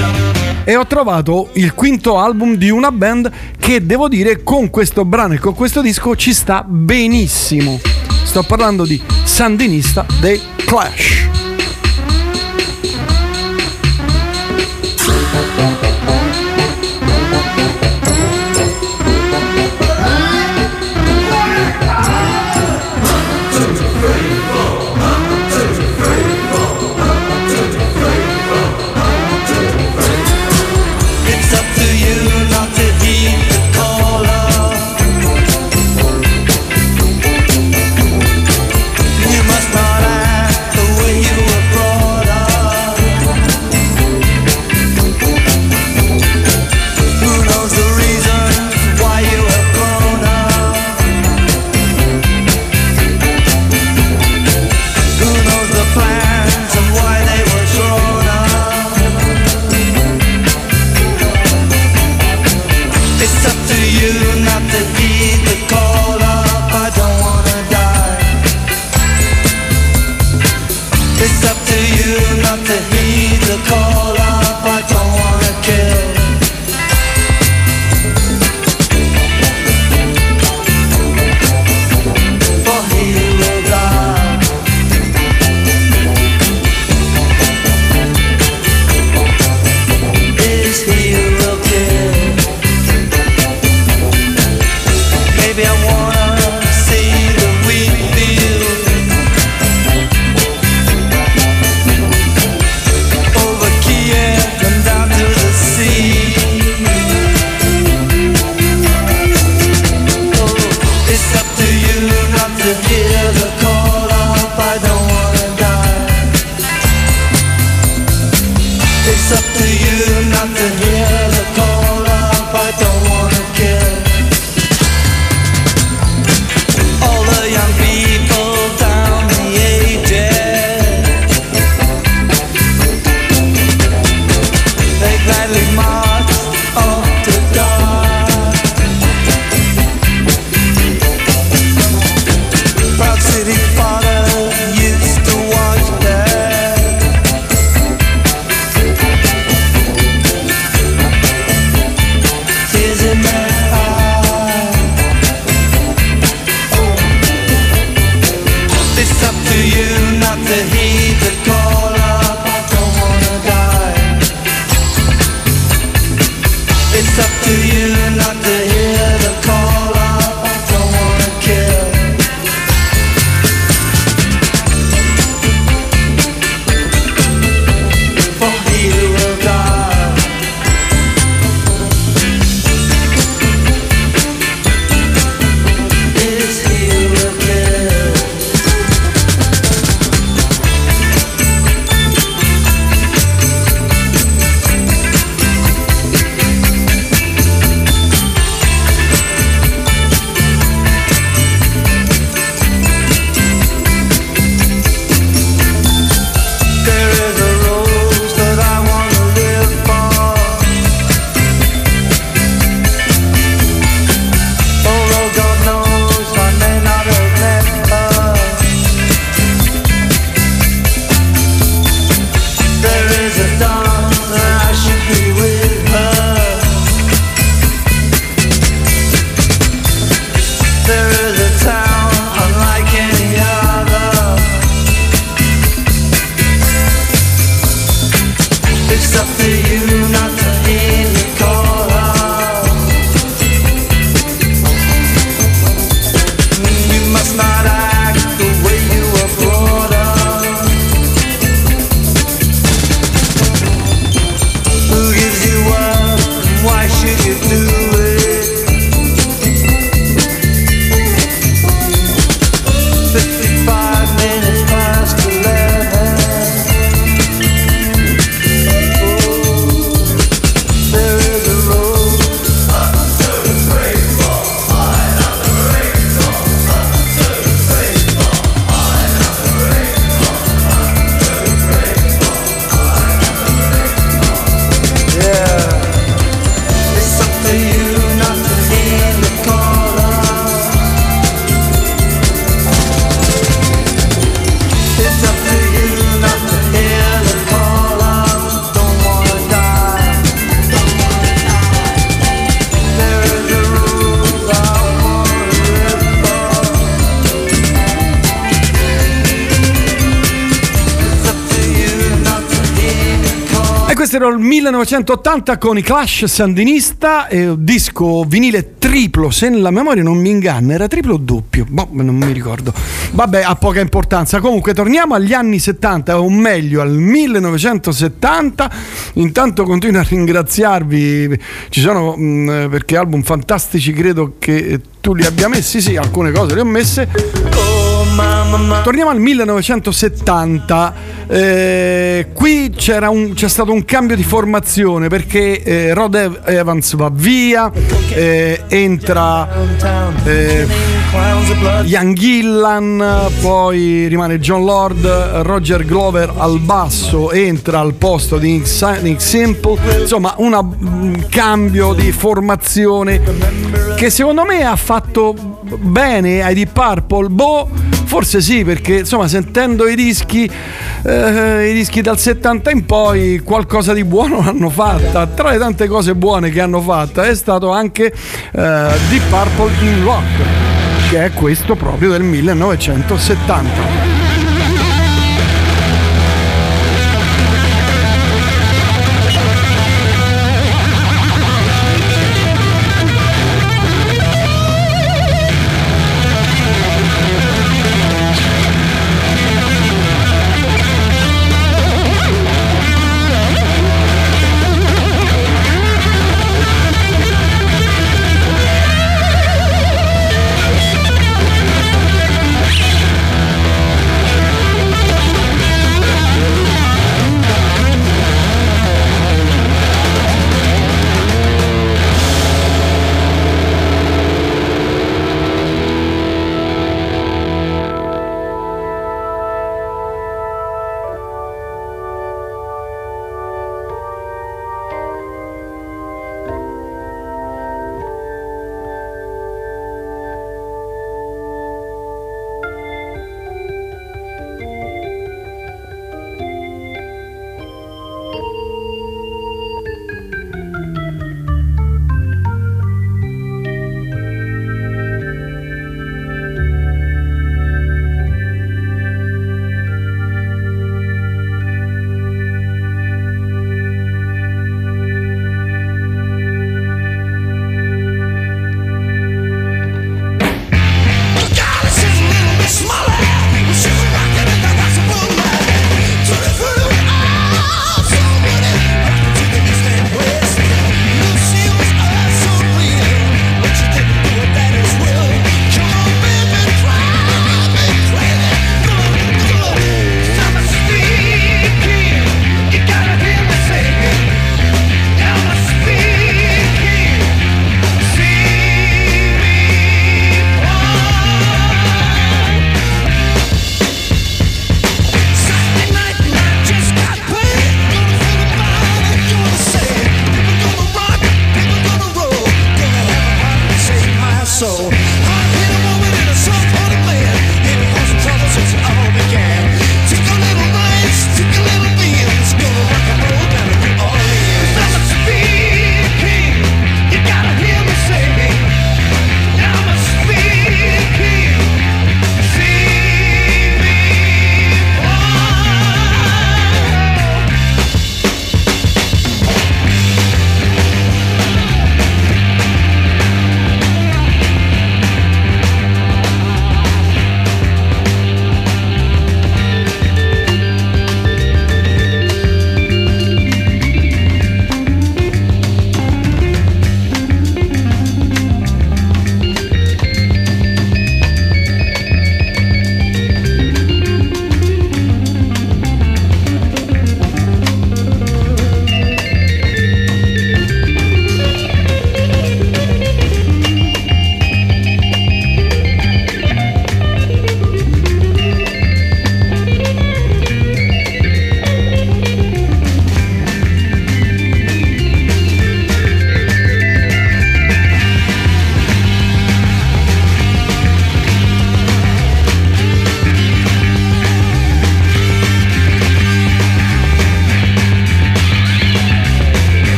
e ho trovato il quinto album di una band che devo dire con questo brano e con questo disco ci sta benissimo. Sto parlando di Sandinista dei Clash. 1980 con i Clash Sandinista, e un disco vinile triplo, se la memoria non mi inganna, era triplo o doppio? Boh, non mi ricordo. Vabbè, ha poca importanza. Comunque torniamo agli anni 70, o meglio al 1970. Intanto continuo a ringraziarvi, ci sono mh, perché album fantastici, credo che tu li abbia messi, sì, alcune cose le ho messe. Torniamo al 1970. Eh, qui un- c'è stato un cambio di formazione perché eh, Rod Ev- Evans va via, eh, entra eh, Ian Gillan, poi rimane John Lord, Roger Glover al basso, entra al posto di Nick Simple. Insomma, una- un cambio di formazione che secondo me ha fatto bene ai Deep Purple. Boh, forse sì, perché insomma, sentendo i dischi, eh, i dischi dal 70 in poi, qualcosa di buono l'hanno fatta. Tra le tante cose buone che hanno fatto è stato anche eh, Deep Purple in Rock, che è questo proprio del 1970.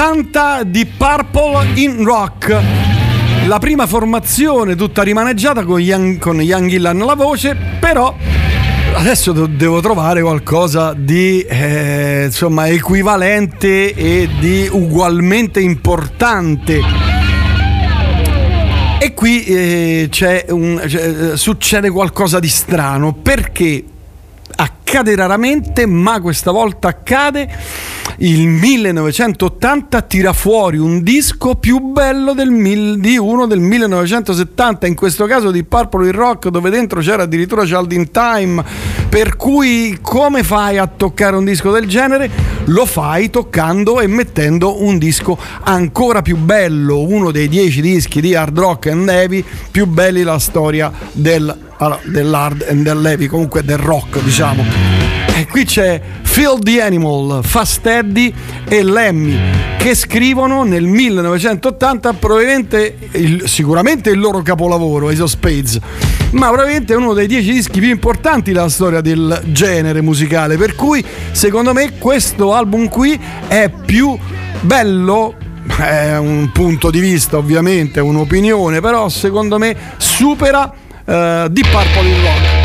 1970 di Purple in Rock. La prima formazione tutta rimaneggiata con Young, con Young Gillan alla voce, però adesso devo trovare qualcosa di eh, insomma equivalente e di ugualmente importante. E qui eh, c'è un- c'è- eh, succede qualcosa di strano perché accade raramente, ma questa volta accade. Il 1980 tira fuori un disco più bello del mil- di uno del 1970, in questo caso di Purple in Rock, dove dentro c'era addirittura Child in Time. Per cui, come fai a toccare un disco del genere? Lo fai toccando e mettendo un disco ancora più bello, uno dei dieci dischi di hard rock and heavy più belli della storia del dell'hard and dell'heavy, comunque del rock, diciamo. Qui c'è Phil the Animal, Fast Eddie e Lemmy che scrivono nel 1980 probabilmente il- sicuramente il loro capolavoro, Ace of Spades, ma probabilmente uno dei dieci dischi più importanti della storia del genere musicale, per cui secondo me questo album qui è più bello è un punto di vista ovviamente, un'opinione, però secondo me supera eh, Deep Purple in Rock.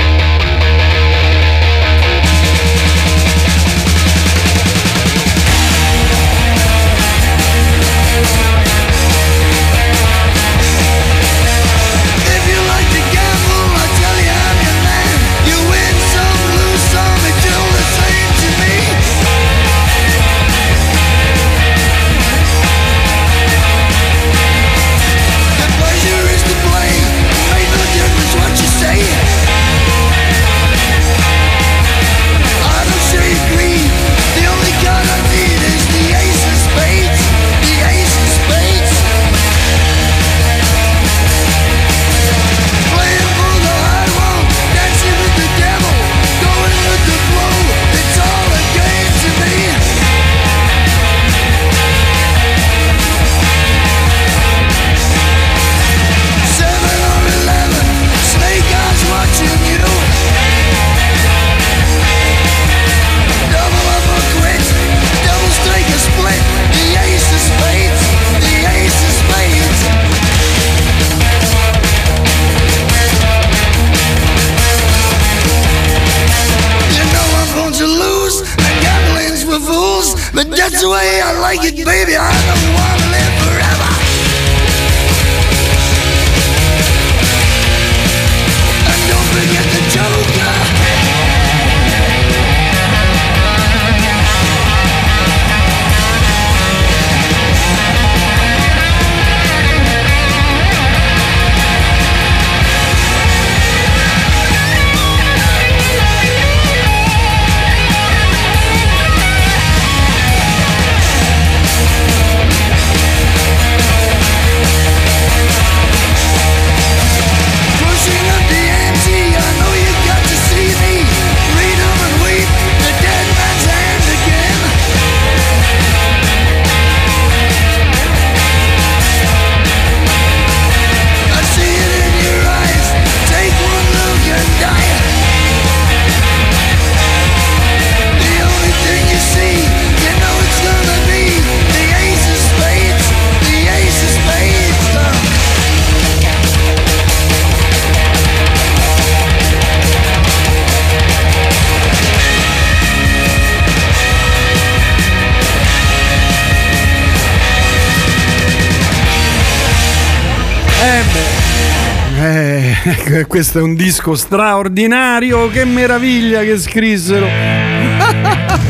Questo è un disco straordinario, che meraviglia che scrissero.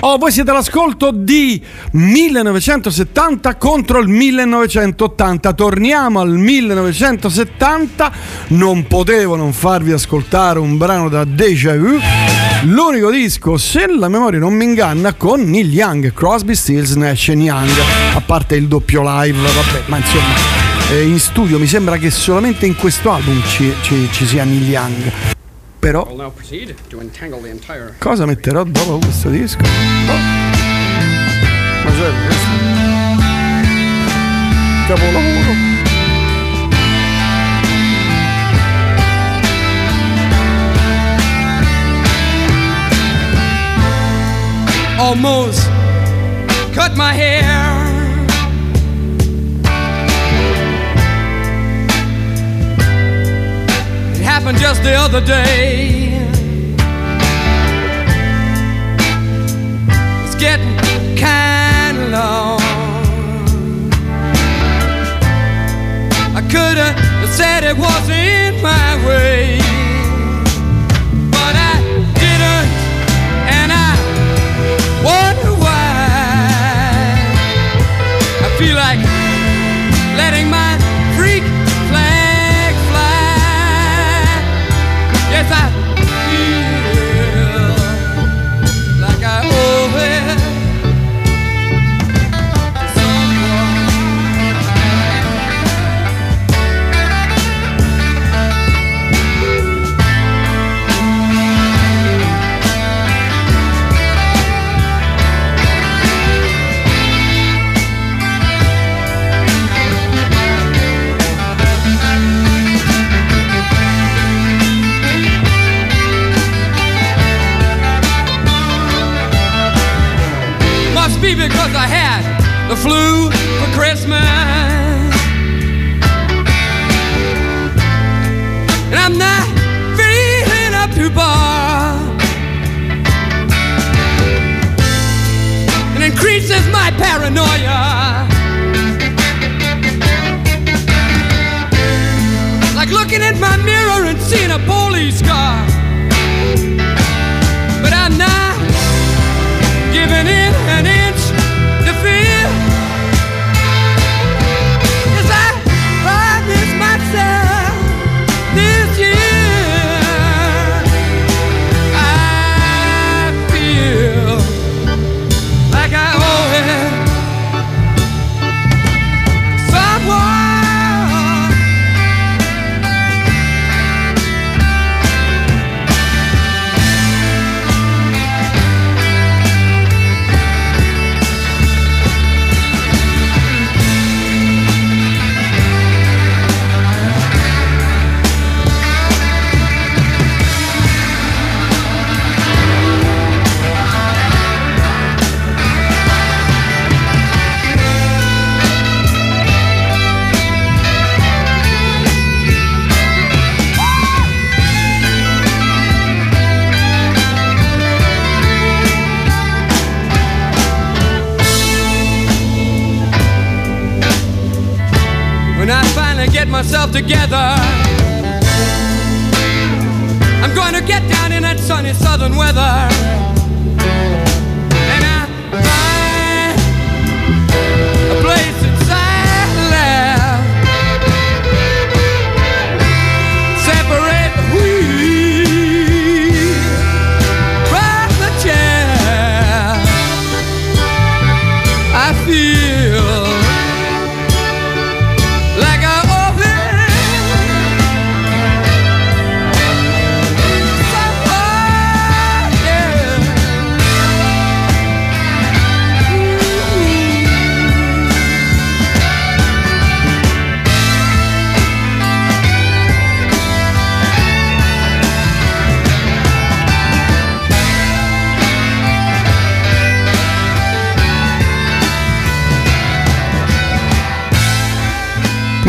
Oh, voi siete all'ascolto di 1970 contro il 1980. Torniamo al 1970. Non potevo non farvi ascoltare un brano da Deja Vu. L'unico disco, se la memoria non mi inganna, con Neil Young, Crosby, Stills, Nash Young. A parte il doppio live, vabbè, ma insomma, eh, in studio mi sembra che solamente in questo album ci, ci- ci sia Neil Young. Però Cosa metterò dopo questo disco? Oh. Ma c'è questo? Capolavoro. Almost cut my hair. Happened just the other day. It's getting kind of long. I could have said it wasn't my way, but I didn't, and I wonder why.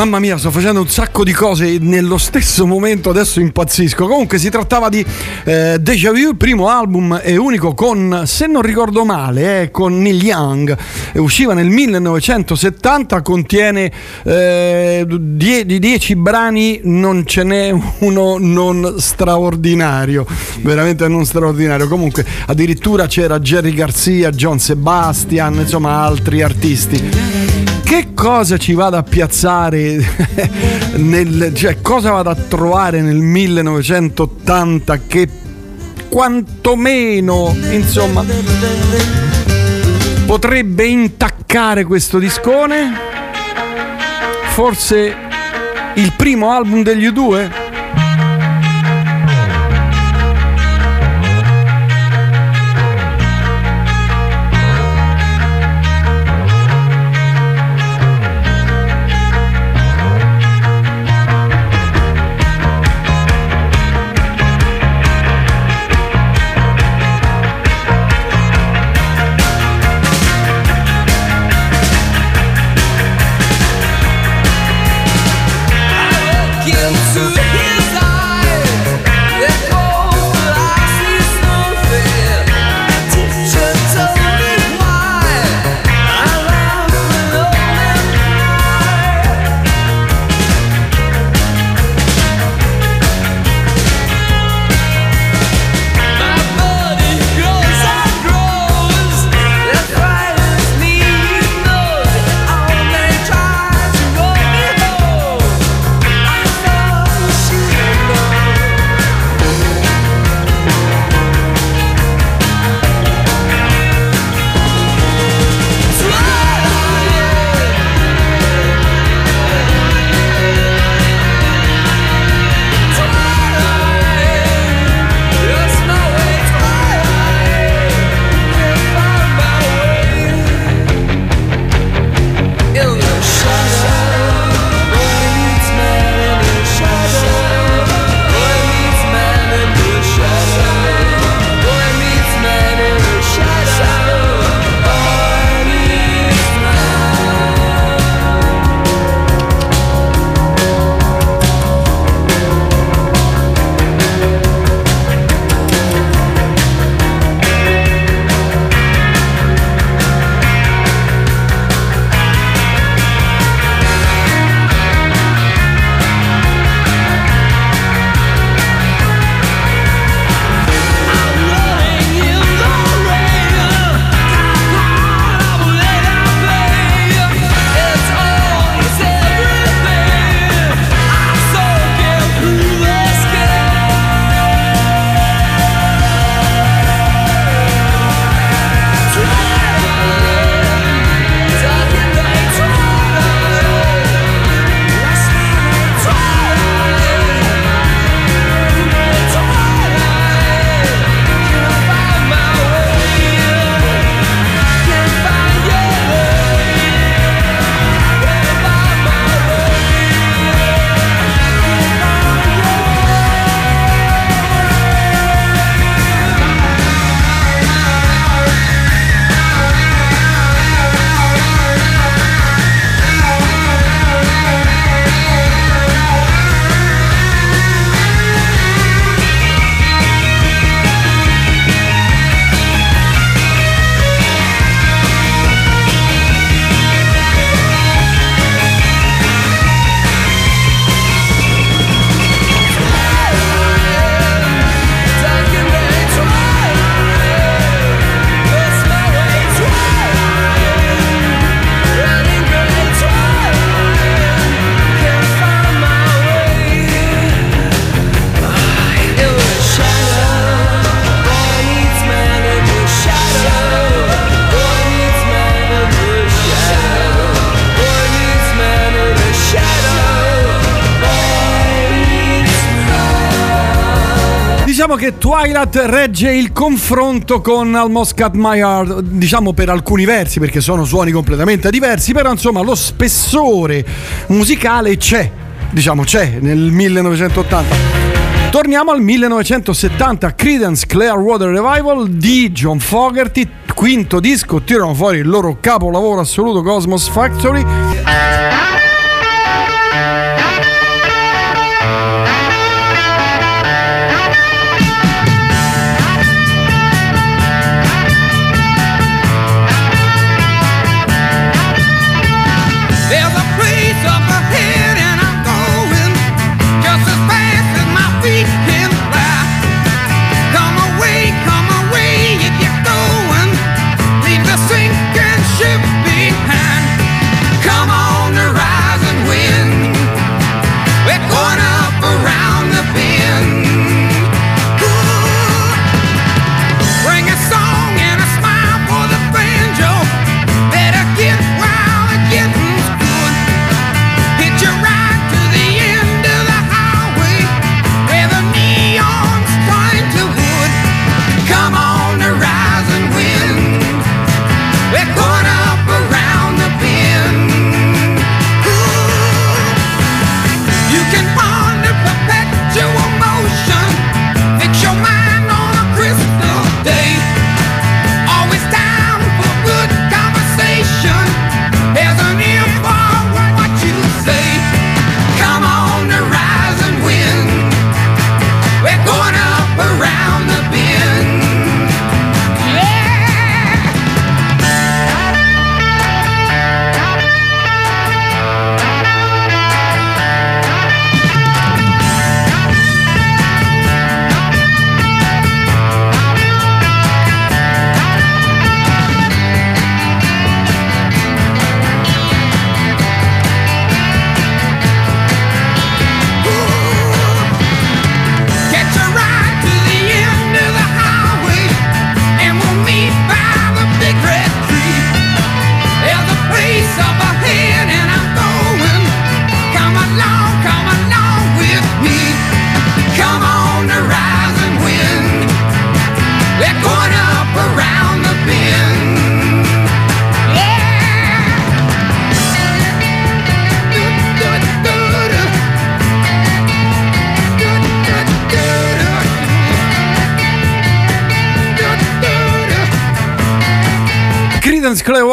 Mamma mia, sto facendo un sacco di cose nello stesso momento, adesso impazzisco. Comunque si trattava di eh, Deja Vu, primo album e unico con, se non ricordo male, eh, con Neil Young. Eh, usciva nel 1970, contiene eh, die- di 10 brani, non ce n'è uno non straordinario, veramente non straordinario. Comunque addirittura c'era Jerry Garcia, John Sebastian, insomma altri artisti. Che cosa ci vado a piazzare nel, cioè cosa vado a trovare nel 1980 che quantomeno insomma potrebbe intaccare questo discone? Forse il primo album degli U2? Twilight regge il confronto con Almost Cut My Heart, diciamo per alcuni versi, perché sono suoni completamente diversi, però insomma lo spessore musicale c'è, diciamo c'è nel 1980. Torniamo al 1970, Credence Clearwater Revival di John Fogerty, quinto disco, tirano fuori il loro capolavoro assoluto Cosmos Factory.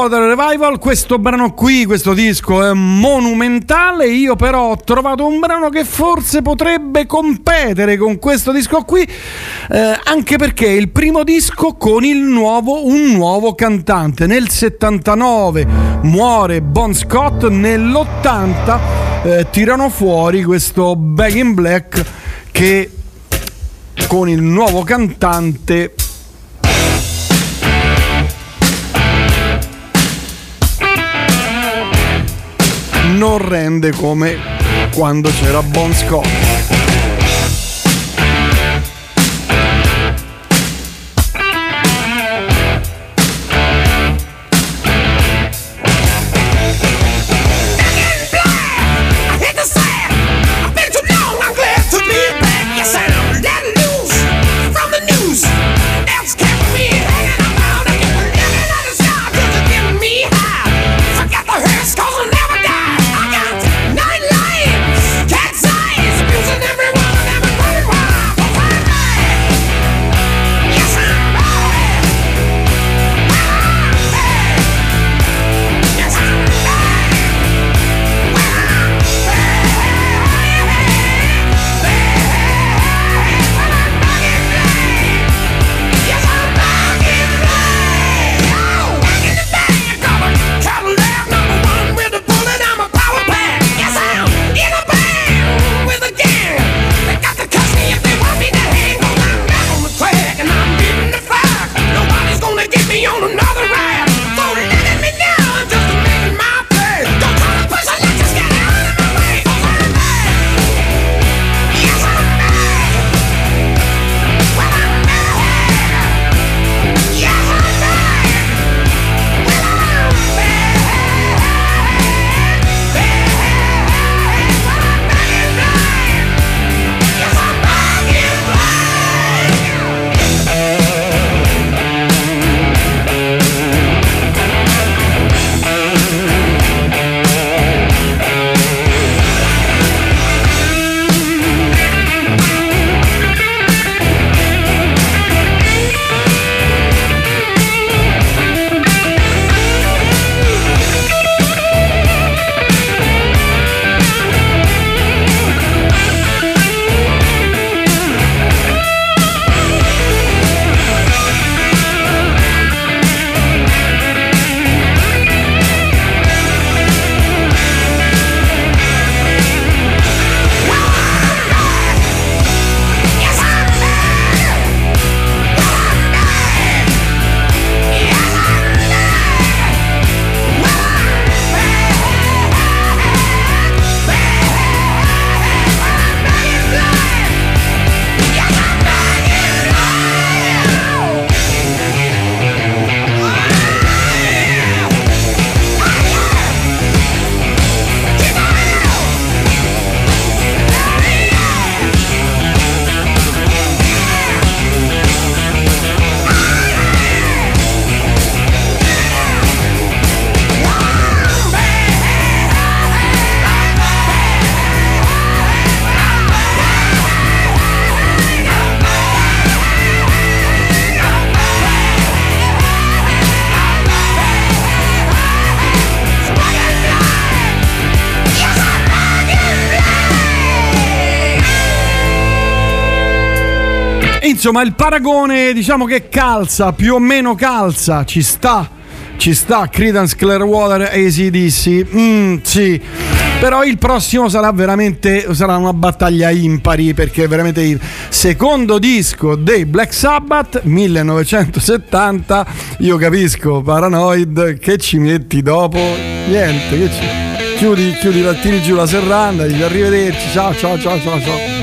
Clearwater Revival, questo brano qui, questo disco è monumentale, io però ho trovato un brano che forse potrebbe competere con questo disco qui, eh, anche perché è il primo disco con il nuovo, un nuovo cantante. Nel 79 muore Bon Scott, nell'80 eh, tirano fuori questo Back in Black che con il nuovo cantante non rende come quando c'era Bon Scott. Insomma, il paragone diciamo che calza, più o meno calza, ci sta. Ci sta Credence Clearwater ACDC. Mm, sì. Però il prossimo sarà veramente sarà una battaglia impari perché è veramente il secondo disco dei Black Sabbath 1970. Io capisco, Paranoid, che ci metti dopo? Niente, che ci chiudi, chiudi, tiri giù la serranda, dici arrivederci, ciao ciao ciao ciao ciao.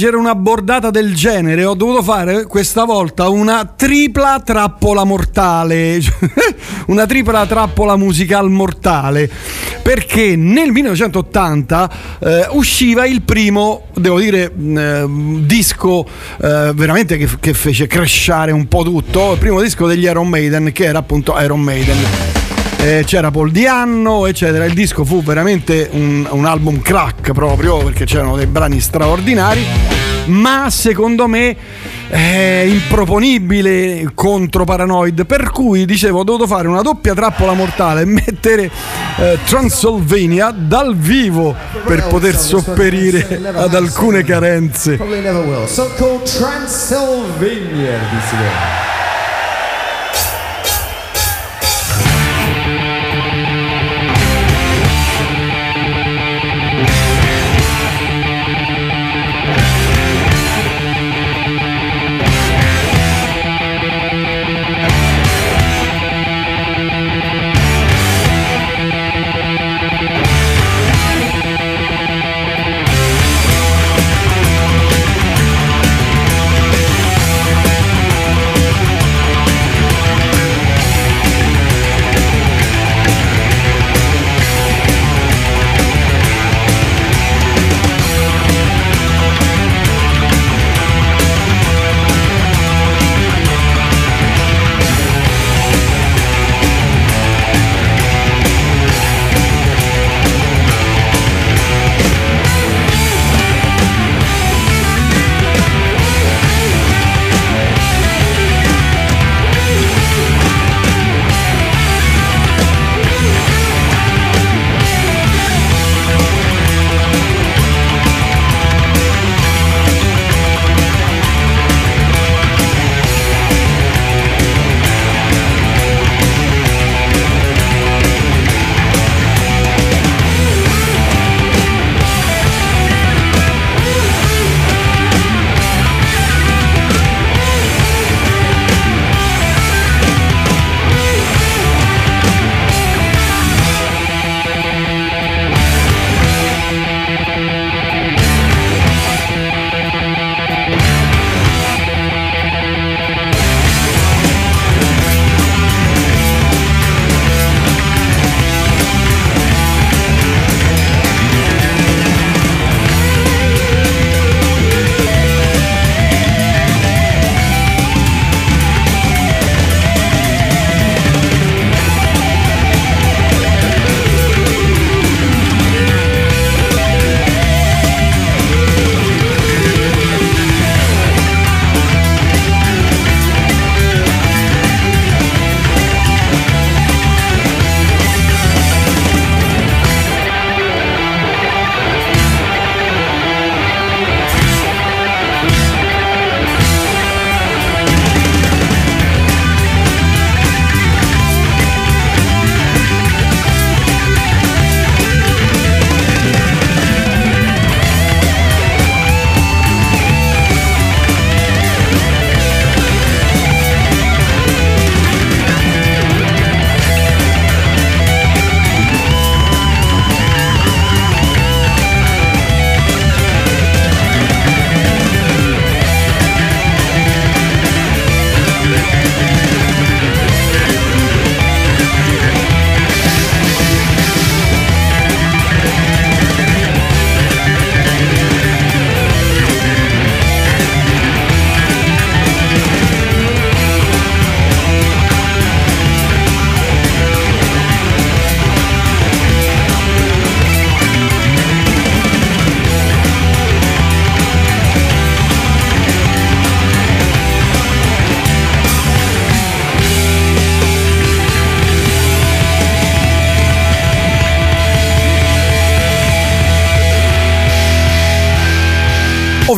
Per reggere una bordata del genere. Ho dovuto fare questa volta una tripla trappola mortale, una tripla trappola musical mortale, perché nel 1980 eh, usciva il primo, devo dire, eh, disco eh, veramente che, che fece crescere un po' tutto, il primo disco degli Iron Maiden che era appunto Iron Maiden. Eh, c'era Paul Dianno, eccetera. Il disco fu veramente un, un album crack proprio perché c'erano dei brani straordinari. Ma secondo me è improponibile contro Paranoid. Per cui dicevo, ho dovuto fare una doppia trappola mortale e mettere eh, Transylvania dal vivo per poter sopperire ad alcune carenze. Probably never will. So called Transylvania,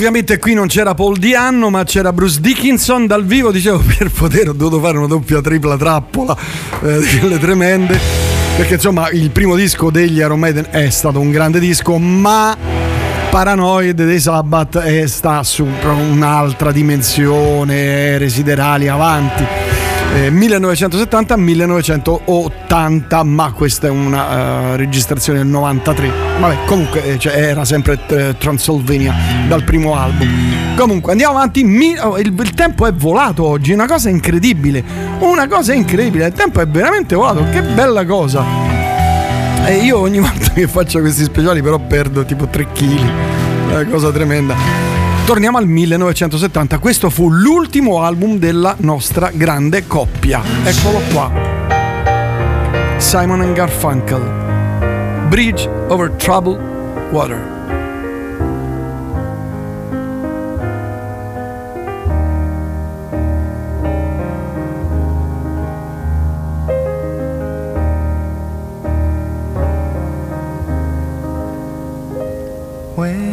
Ovviamente qui non c'era Paul Dianno, ma c'era Bruce Dickinson dal vivo. Dicevo, per poter ho dovuto fare una doppia tripla trappola, eh, quelle tremende. Perché insomma il primo disco degli Iron Maiden è stato un grande disco, ma Paranoid dei Sabbath è, sta su un'altra dimensione, ere siderali avanti. Eh, 1970-1980, ma questa è una eh, registrazione del 93. Vabbè, comunque eh, cioè, era sempre eh, Transylvania dal primo album. Comunque andiamo avanti. Mi- oh, il, il tempo è volato oggi, una cosa incredibile. Una cosa incredibile, il tempo è veramente volato. Che bella cosa. E io ogni volta che faccio questi speciali però perdo tipo 3 kg. Una cosa tremenda. Torniamo al 1970, questo fu l'ultimo album della nostra grande coppia. Eccolo qua. Simon and Garfunkel. Bridge over troubled water. When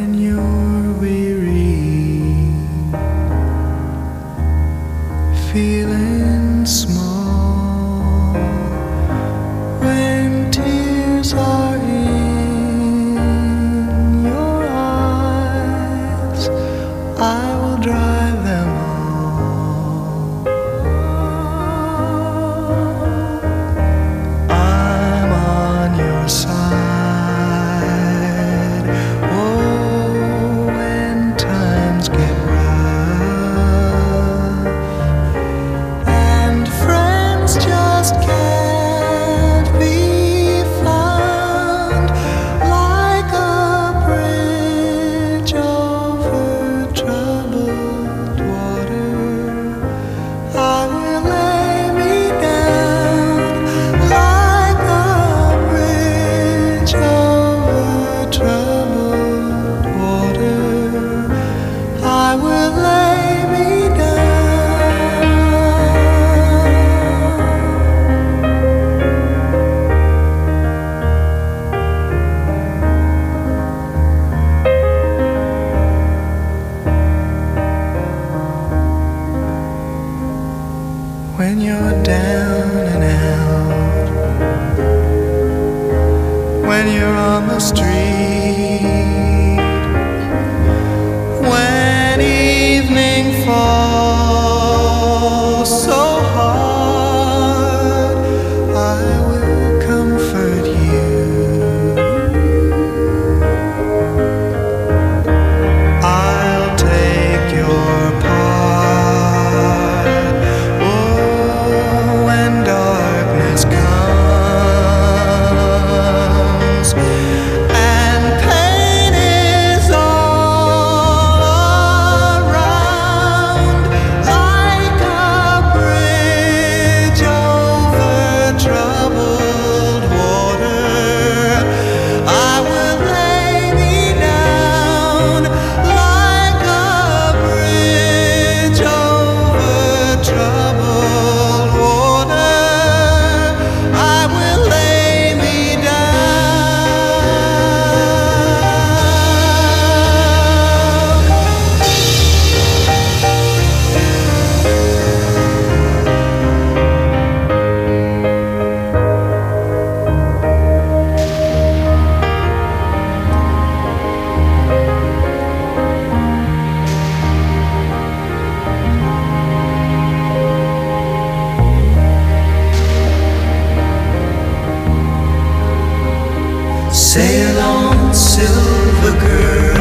Sail on, silver girl.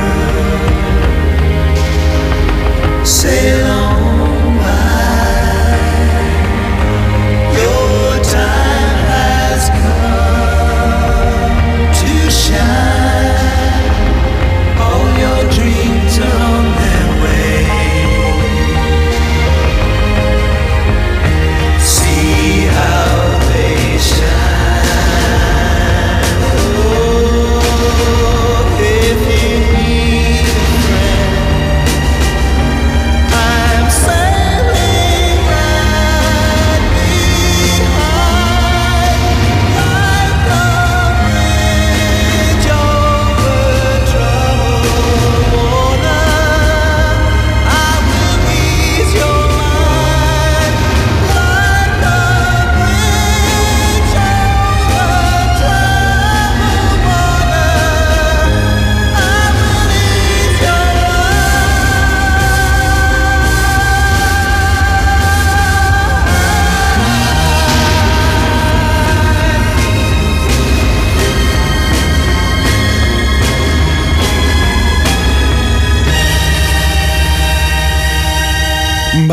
Sail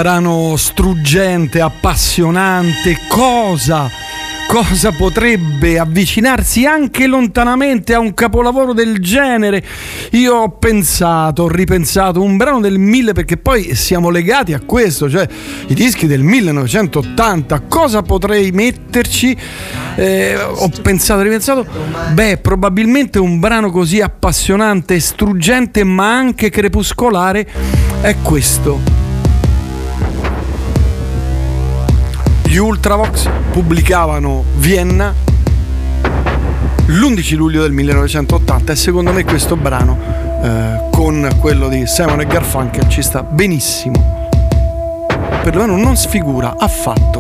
brano struggente, appassionante, cosa? Cosa potrebbe avvicinarsi anche lontanamente a un capolavoro del genere? Io ho pensato, ho ripensato un brano del 1000 perché poi siamo legati a questo, cioè i dischi del 1980. Cosa potrei metterci? Eh, ho pensato, ripensato. Beh, probabilmente un brano così appassionante, struggente, ma anche crepuscolare è questo. Gli Ultravox pubblicavano Vienna l'11 luglio del 1980 e secondo me questo brano eh, con quello di Simon e Garfunkel ci sta benissimo. Perlomeno non sfigura affatto.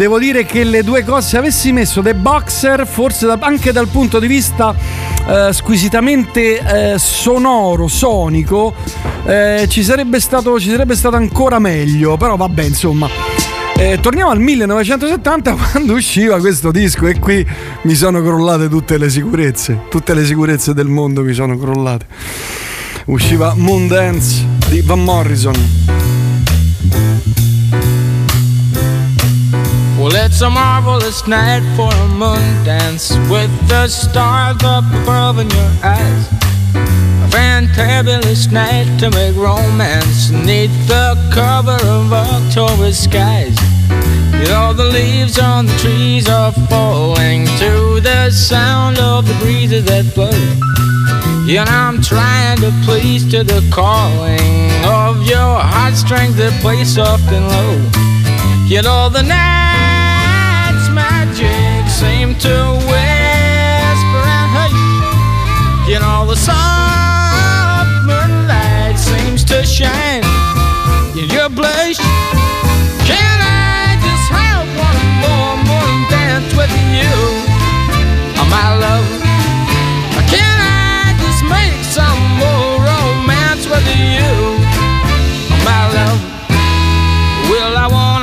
Devo dire che le due cose, se avessi messo The Boxer, forse da- anche dal punto di vista eh, squisitamente eh, sonoro, sonico, eh, ci, sarebbe stato, ci sarebbe stato ancora meglio. Però vabbè, insomma. Eh, torniamo al 1970 quando usciva questo disco e qui mi sono crollate tutte le sicurezze, tutte le sicurezze del mondo mi sono crollate. Usciva Moondance di Van Morrison. Well, it's a marvelous night for a moon dance with the stars up above in your eyes. A fantabulous night to make romance neath the cover of October skies. You know, the leaves on the trees are falling to the sound of the breezes that blow. And I'm trying to please to the calling of your heartstrings that play soft and low. You know, the night's magic seem to whisper and hush. You know, the soft moonlight seems to shine in your blush. Can I just have one more moon dance with you, oh, my love? Can I just make some more romance with you,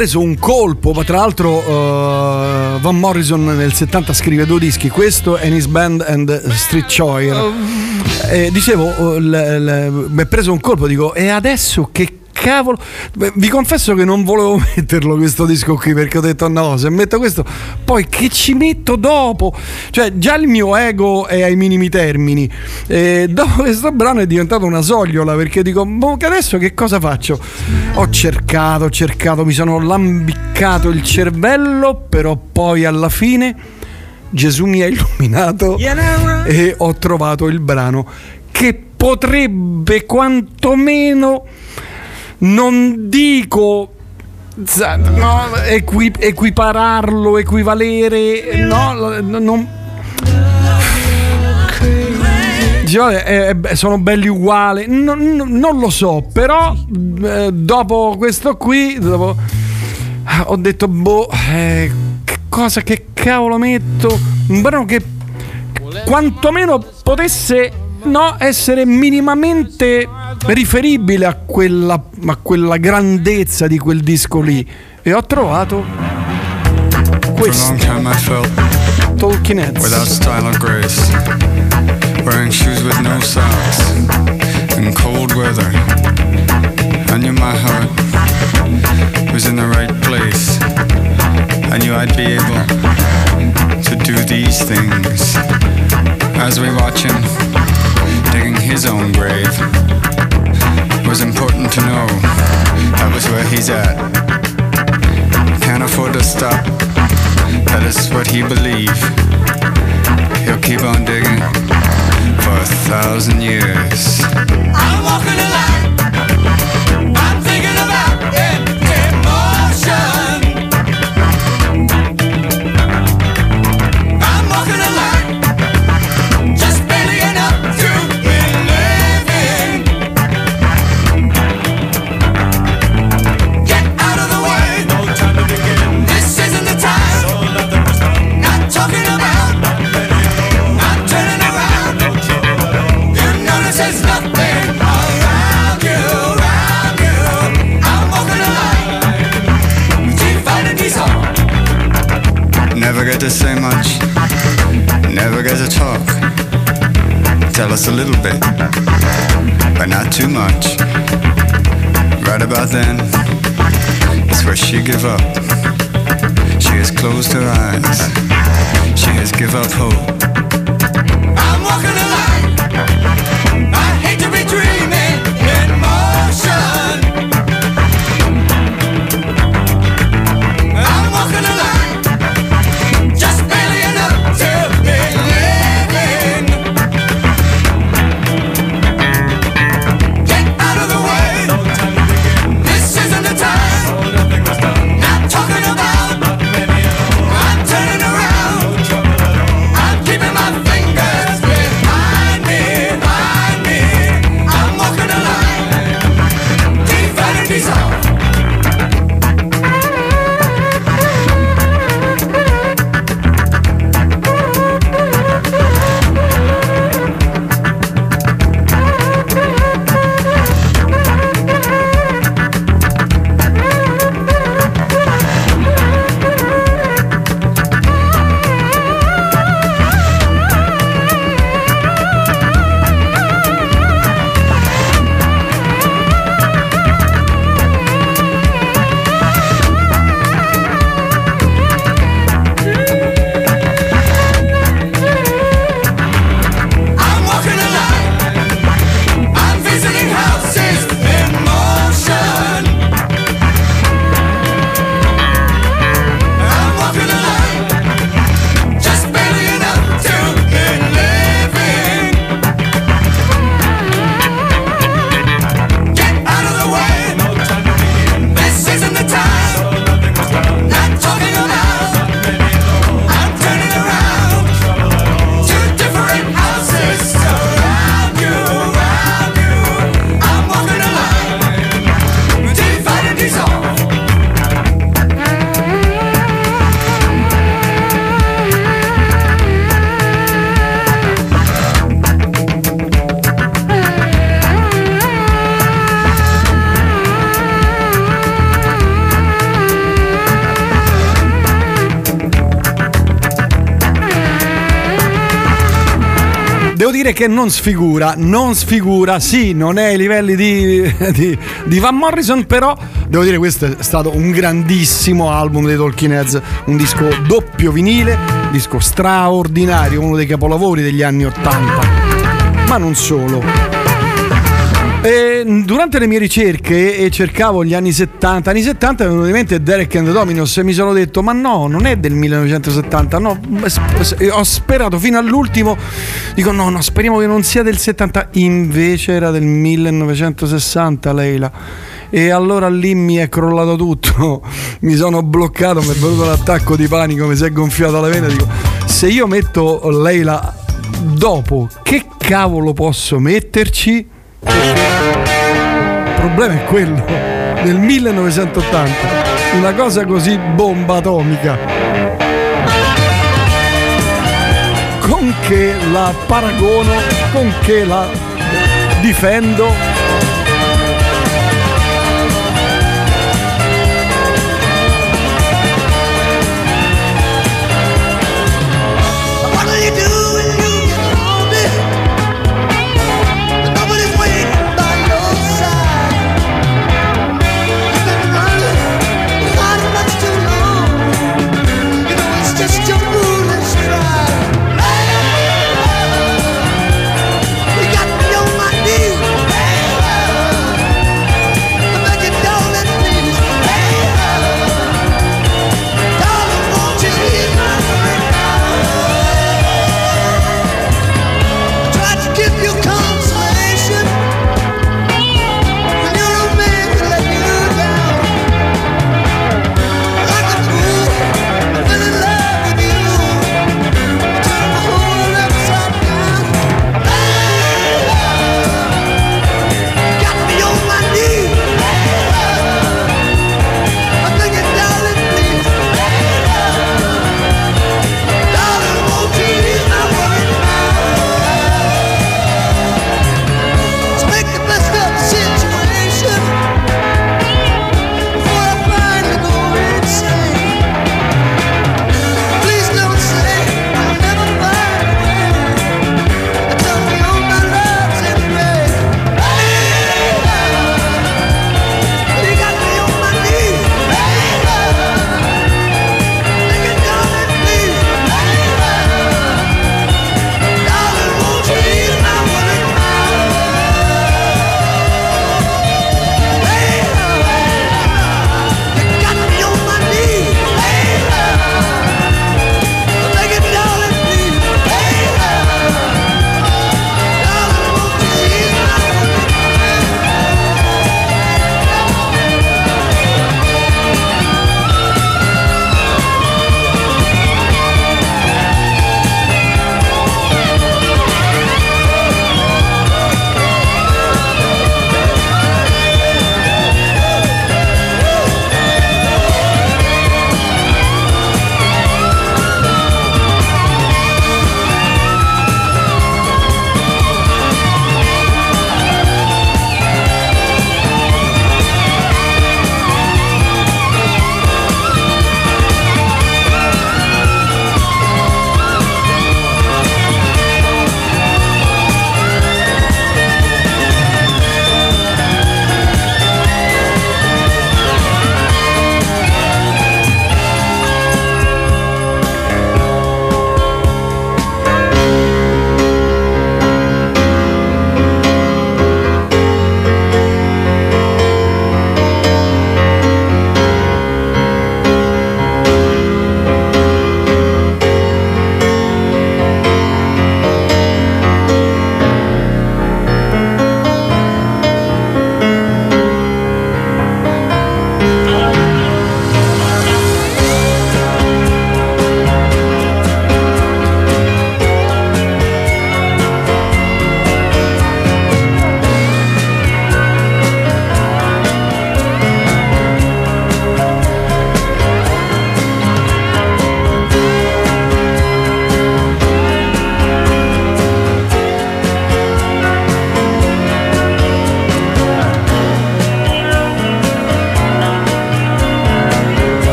preso un colpo, ma tra l'altro eh, Van Morrison nel 70 scrive due dischi, questo and His Band and Street Choir. Eh, dicevo, eh, mi è preso un colpo, dico, e adesso che cavolo. Beh, Vi confesso che non volevo metterlo questo disco qui perché ho detto no, se metto questo, poi che ci metto dopo? Cioè, già il mio ego è ai minimi termini. E dopo questo brano è diventato una sogliola perché dico, boh, adesso che cosa faccio? Ho cercato, ho cercato, mi sono lambiccato il cervello, però poi alla fine Gesù mi ha illuminato e ho trovato il brano che potrebbe quantomeno non dico no, equi- equipararlo, equivalere, no, non, eh, eh, sono belli uguali, non, non- lo so, però eh, dopo questo qui dopo, ho detto, boh, eh, che cosa, che cavolo metto? Un brano che quantomeno potesse no, essere minimamente riferibile a quella, a quella grandezza di quel disco lì. E ho trovato questo. Talking Heads. without style or grace, wearing shoes with no socks in cold weather. I knew my heart was in the right place. I knew I'd be able to do these things as we watch him digging his own grave. It was important to know that was where he's at. Can't afford to stop. That is what he believed. He'll keep on digging for a thousand years. I'm walking a to say much, never get to talk. Tell us a little bit, but not too much. Right about then, it's where she give up. She has closed her eyes. She has give up hope. Dire che non sfigura, non sfigura, sì, non è ai livelli di, di- di Van Morrison, però devo dire questo è stato un grandissimo album dei Talking Heads, un disco doppio vinile, disco straordinario, uno dei capolavori degli anni Ottanta, ma non solo. E durante le mie ricerche e cercavo gli anni 70, anni 70 mi è venuto in mente Derek and the Dominos e mi sono detto ma no, non è del 1970, no, ho sperato fino all'ultimo, dico no, no, speriamo che non sia del 70, invece era del 1960 Leila. E allora lì mi è crollato tutto, mi sono bloccato, mi è venuto l'attacco di panico, mi si è gonfiata la vena, dico se io metto Leila dopo, che cavolo posso metterci? Il problema è quello del 1980, una cosa così bomba atomica. Con che la paragono, con che la difendo.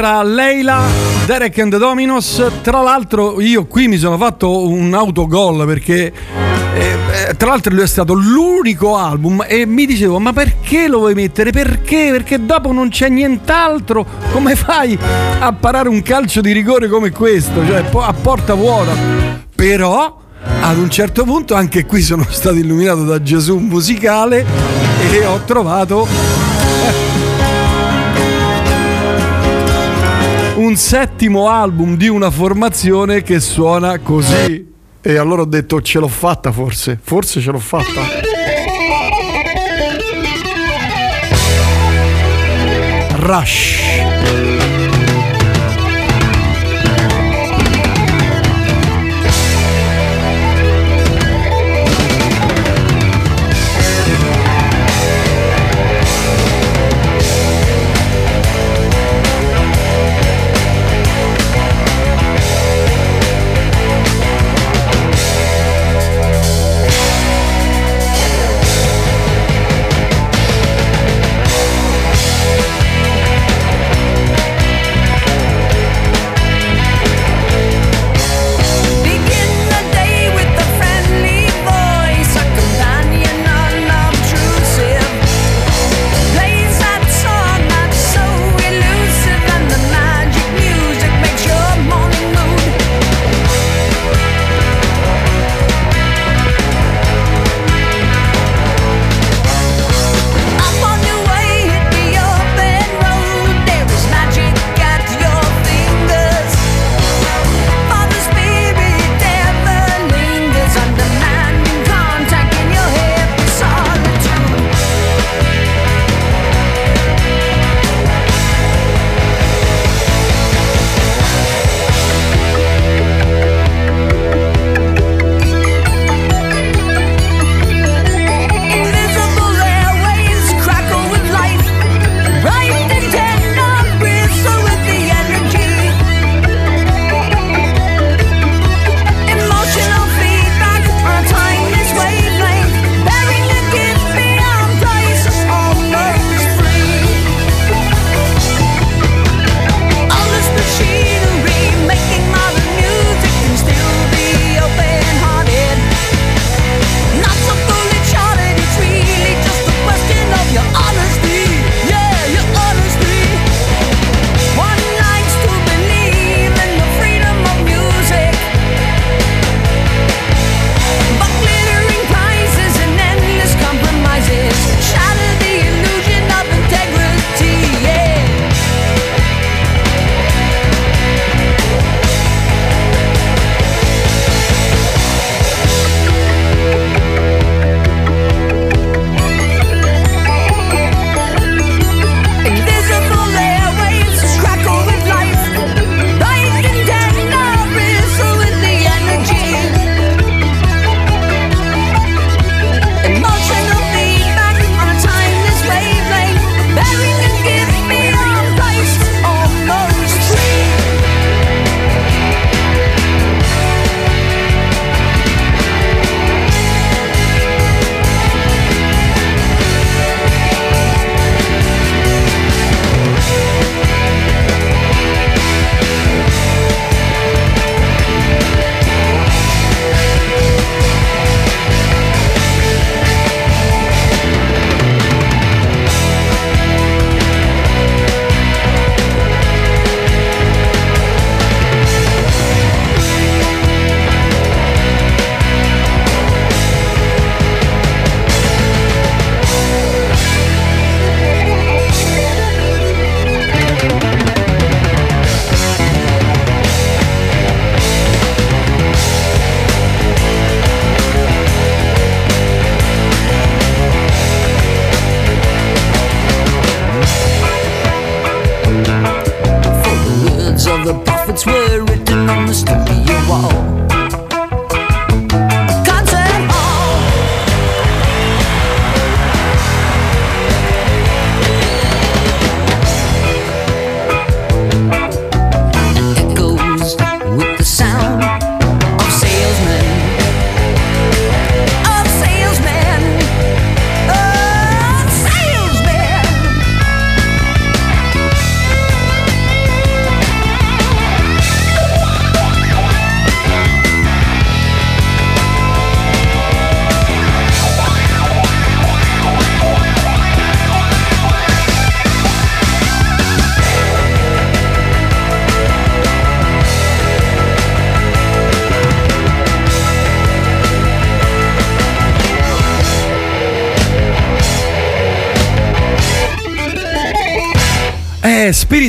Era Leila, Derek and the Dominos. Tra l'altro, io qui mi sono fatto un autogol perché. eh, eh, tra l'altro lui è stato l'unico album e mi dicevo ma perché lo vuoi mettere? Perché? Perché dopo non c'è nient'altro come fai a parare un calcio di rigore come questo? Cioè a porta vuota però ad un certo punto anche qui sono stato illuminato da Gesù musicale e ho trovato un settimo album di una formazione che suona così. E allora ho detto ce l'ho fatta forse, forse ce l'ho fatta. Rush.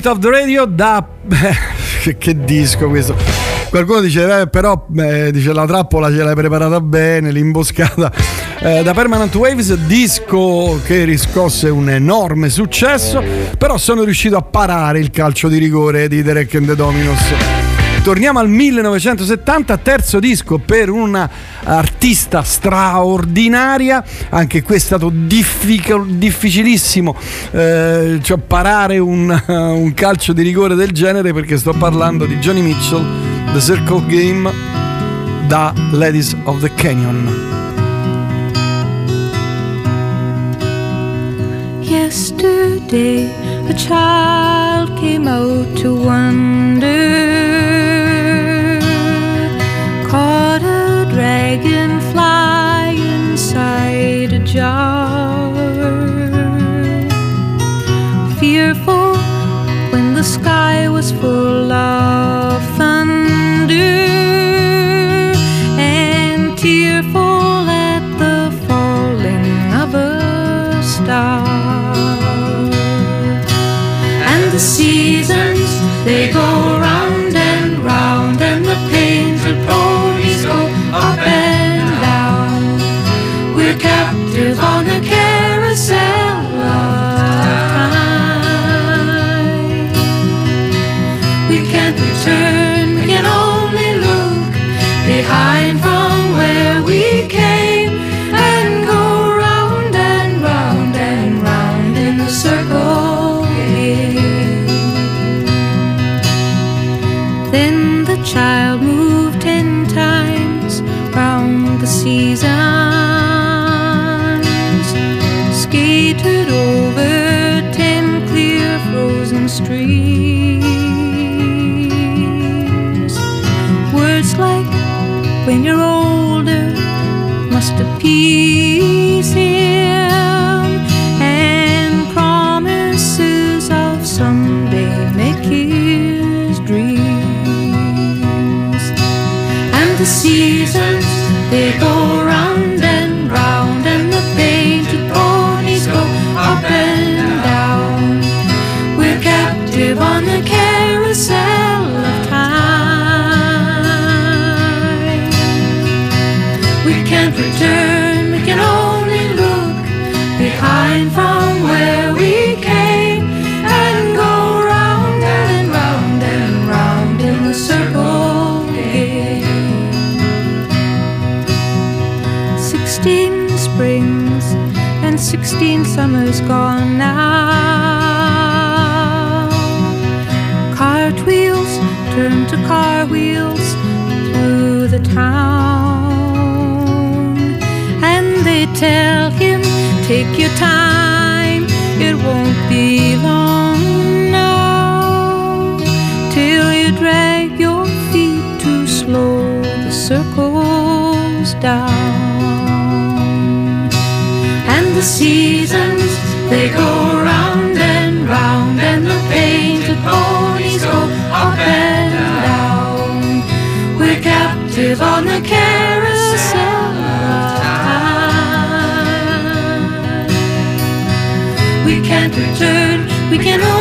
Spirit of the Radio da... che, che disco questo. Qualcuno dice, eh, però eh, dice, la trappola ce l'hai preparata bene, l'imboscata. Eh, da Permanent Waves, disco che riscosse un enorme successo, però sono riuscito a parare il calcio di rigore di Derek and the Dominos. Torniamo al 1970, terzo disco per una artista straordinaria, anche qui è stato diffic- difficilissimo eh, cioè parare un, un calcio di rigore del genere perché sto parlando di Johnny Mitchell, The Circle Game da Ladies of the Canyon. Yesterday, a child came out to wander, dragonfly inside a jar. Fearful when the sky was full of thunder, and tearful at the falling of a star. And the seasons they go summers gone now. Cartwheels turn to car wheels through the town, and they tell him, Take your time, it won't be long now till you drag your feet too slow the circles down. The seasons they go round and round, and the painted ponies go up and down. We're captive on the carousel of time. We can't return, we can only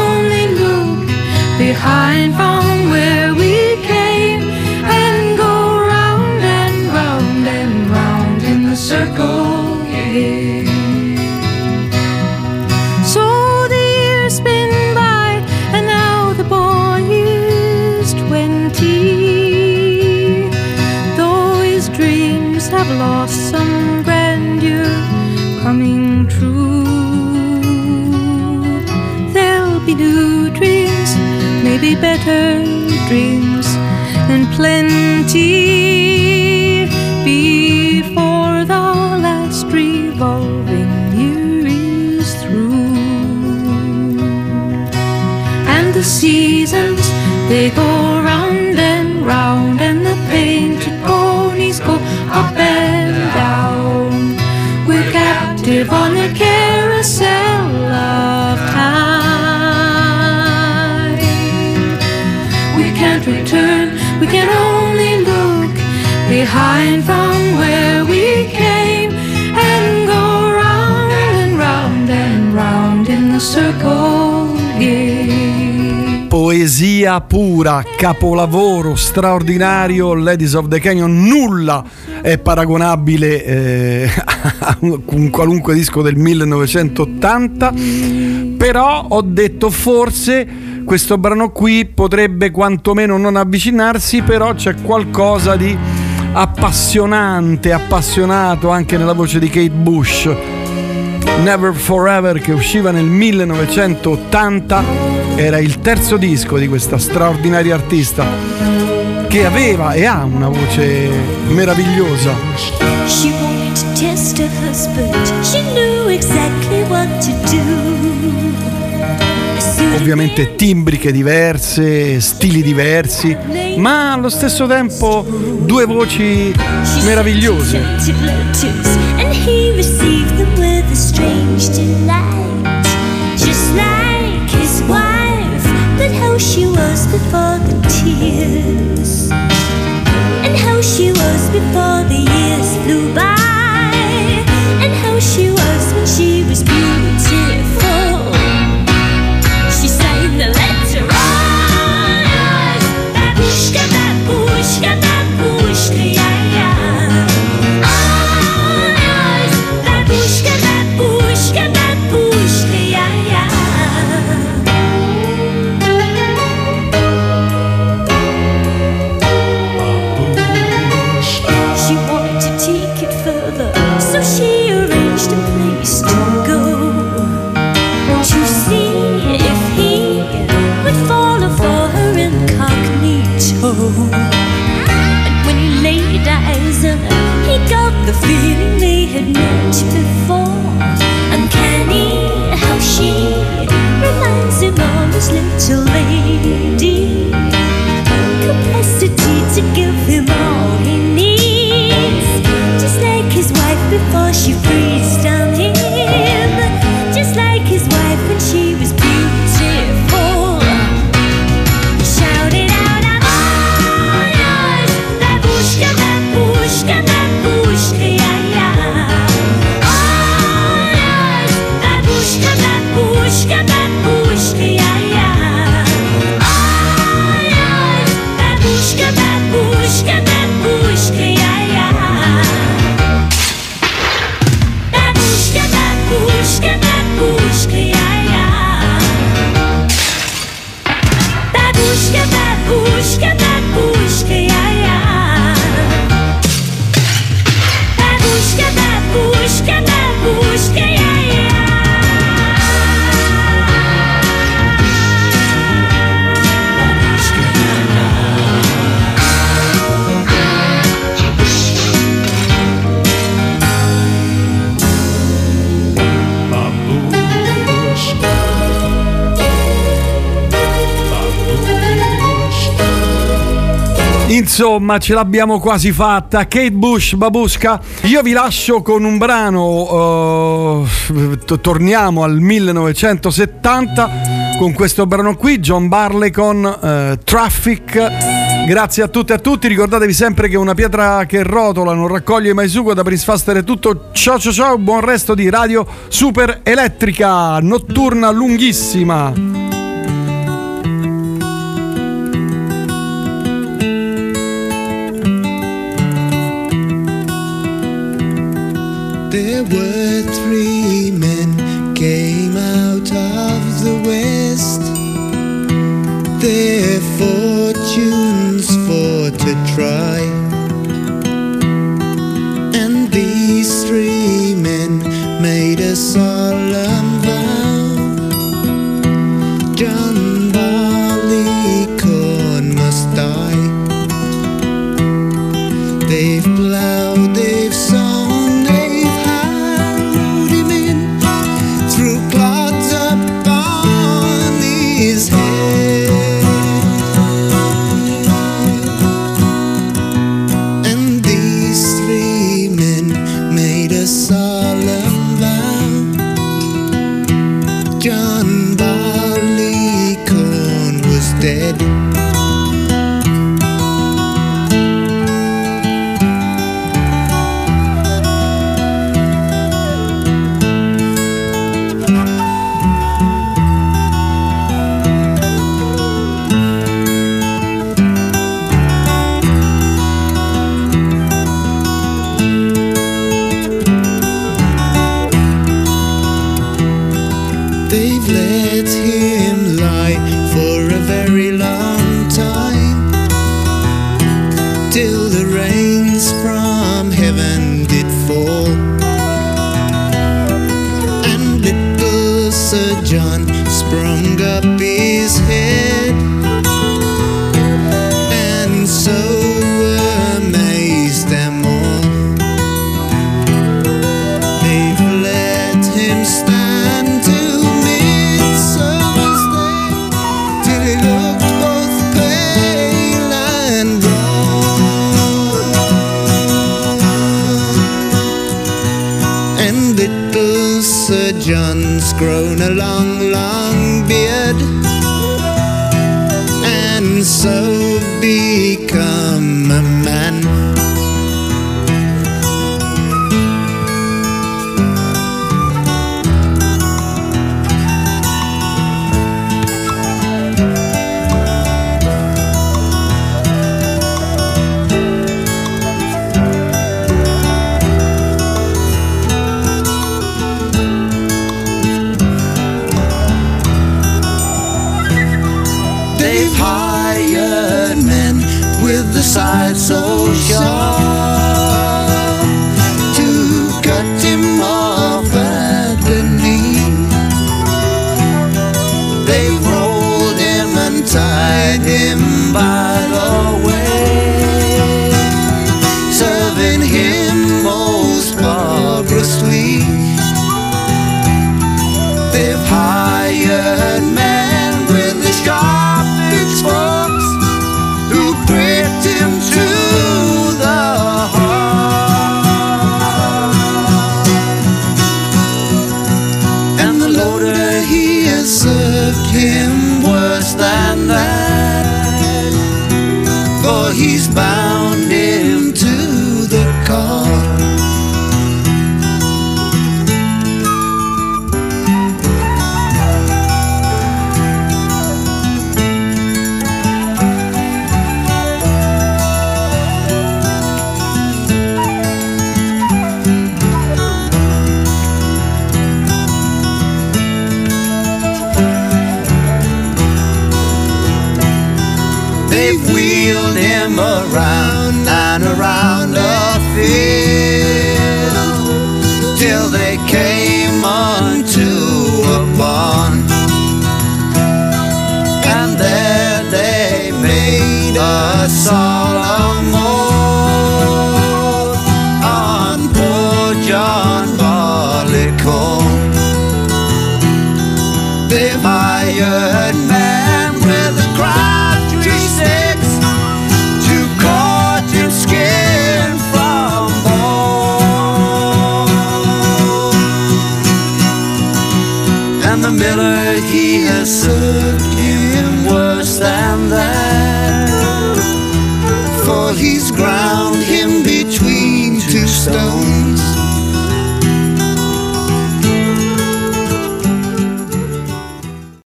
poesia pura, capolavoro straordinario, Ladies of the Canyon, nulla è paragonabile eh, a un qualunque disco del 1980, però ho detto forse questo brano qui potrebbe quantomeno non avvicinarsi, però c'è qualcosa di appassionante, appassionato anche nella voce di Kate Bush. Never Forever che usciva nel 1980 era il terzo disco di questa straordinaria artista che aveva e ha una voce meravigliosa. She wanted to test her husband. She knew exactly what to do. As soon Ovviamente timbriche diverse, stili diversi, ma allo stesso tempo due voci meravigliose. She was before the tears. Little lady. Insomma, ce l'abbiamo quasi fatta. Kate Bush, Babushka. Io vi lascio con un brano. t- torniamo al 1970 con questo brano qui, John Barley con eh, Traffic. Grazie a tutti e a tutti. Ricordatevi sempre che una pietra che rotola non raccoglie mai sugo. Da Prince tutto. Ciao ciao ciao. Buon resto di radio super elettrica notturna lunghissima. There were three men came out of the west. Their fortunes for to try.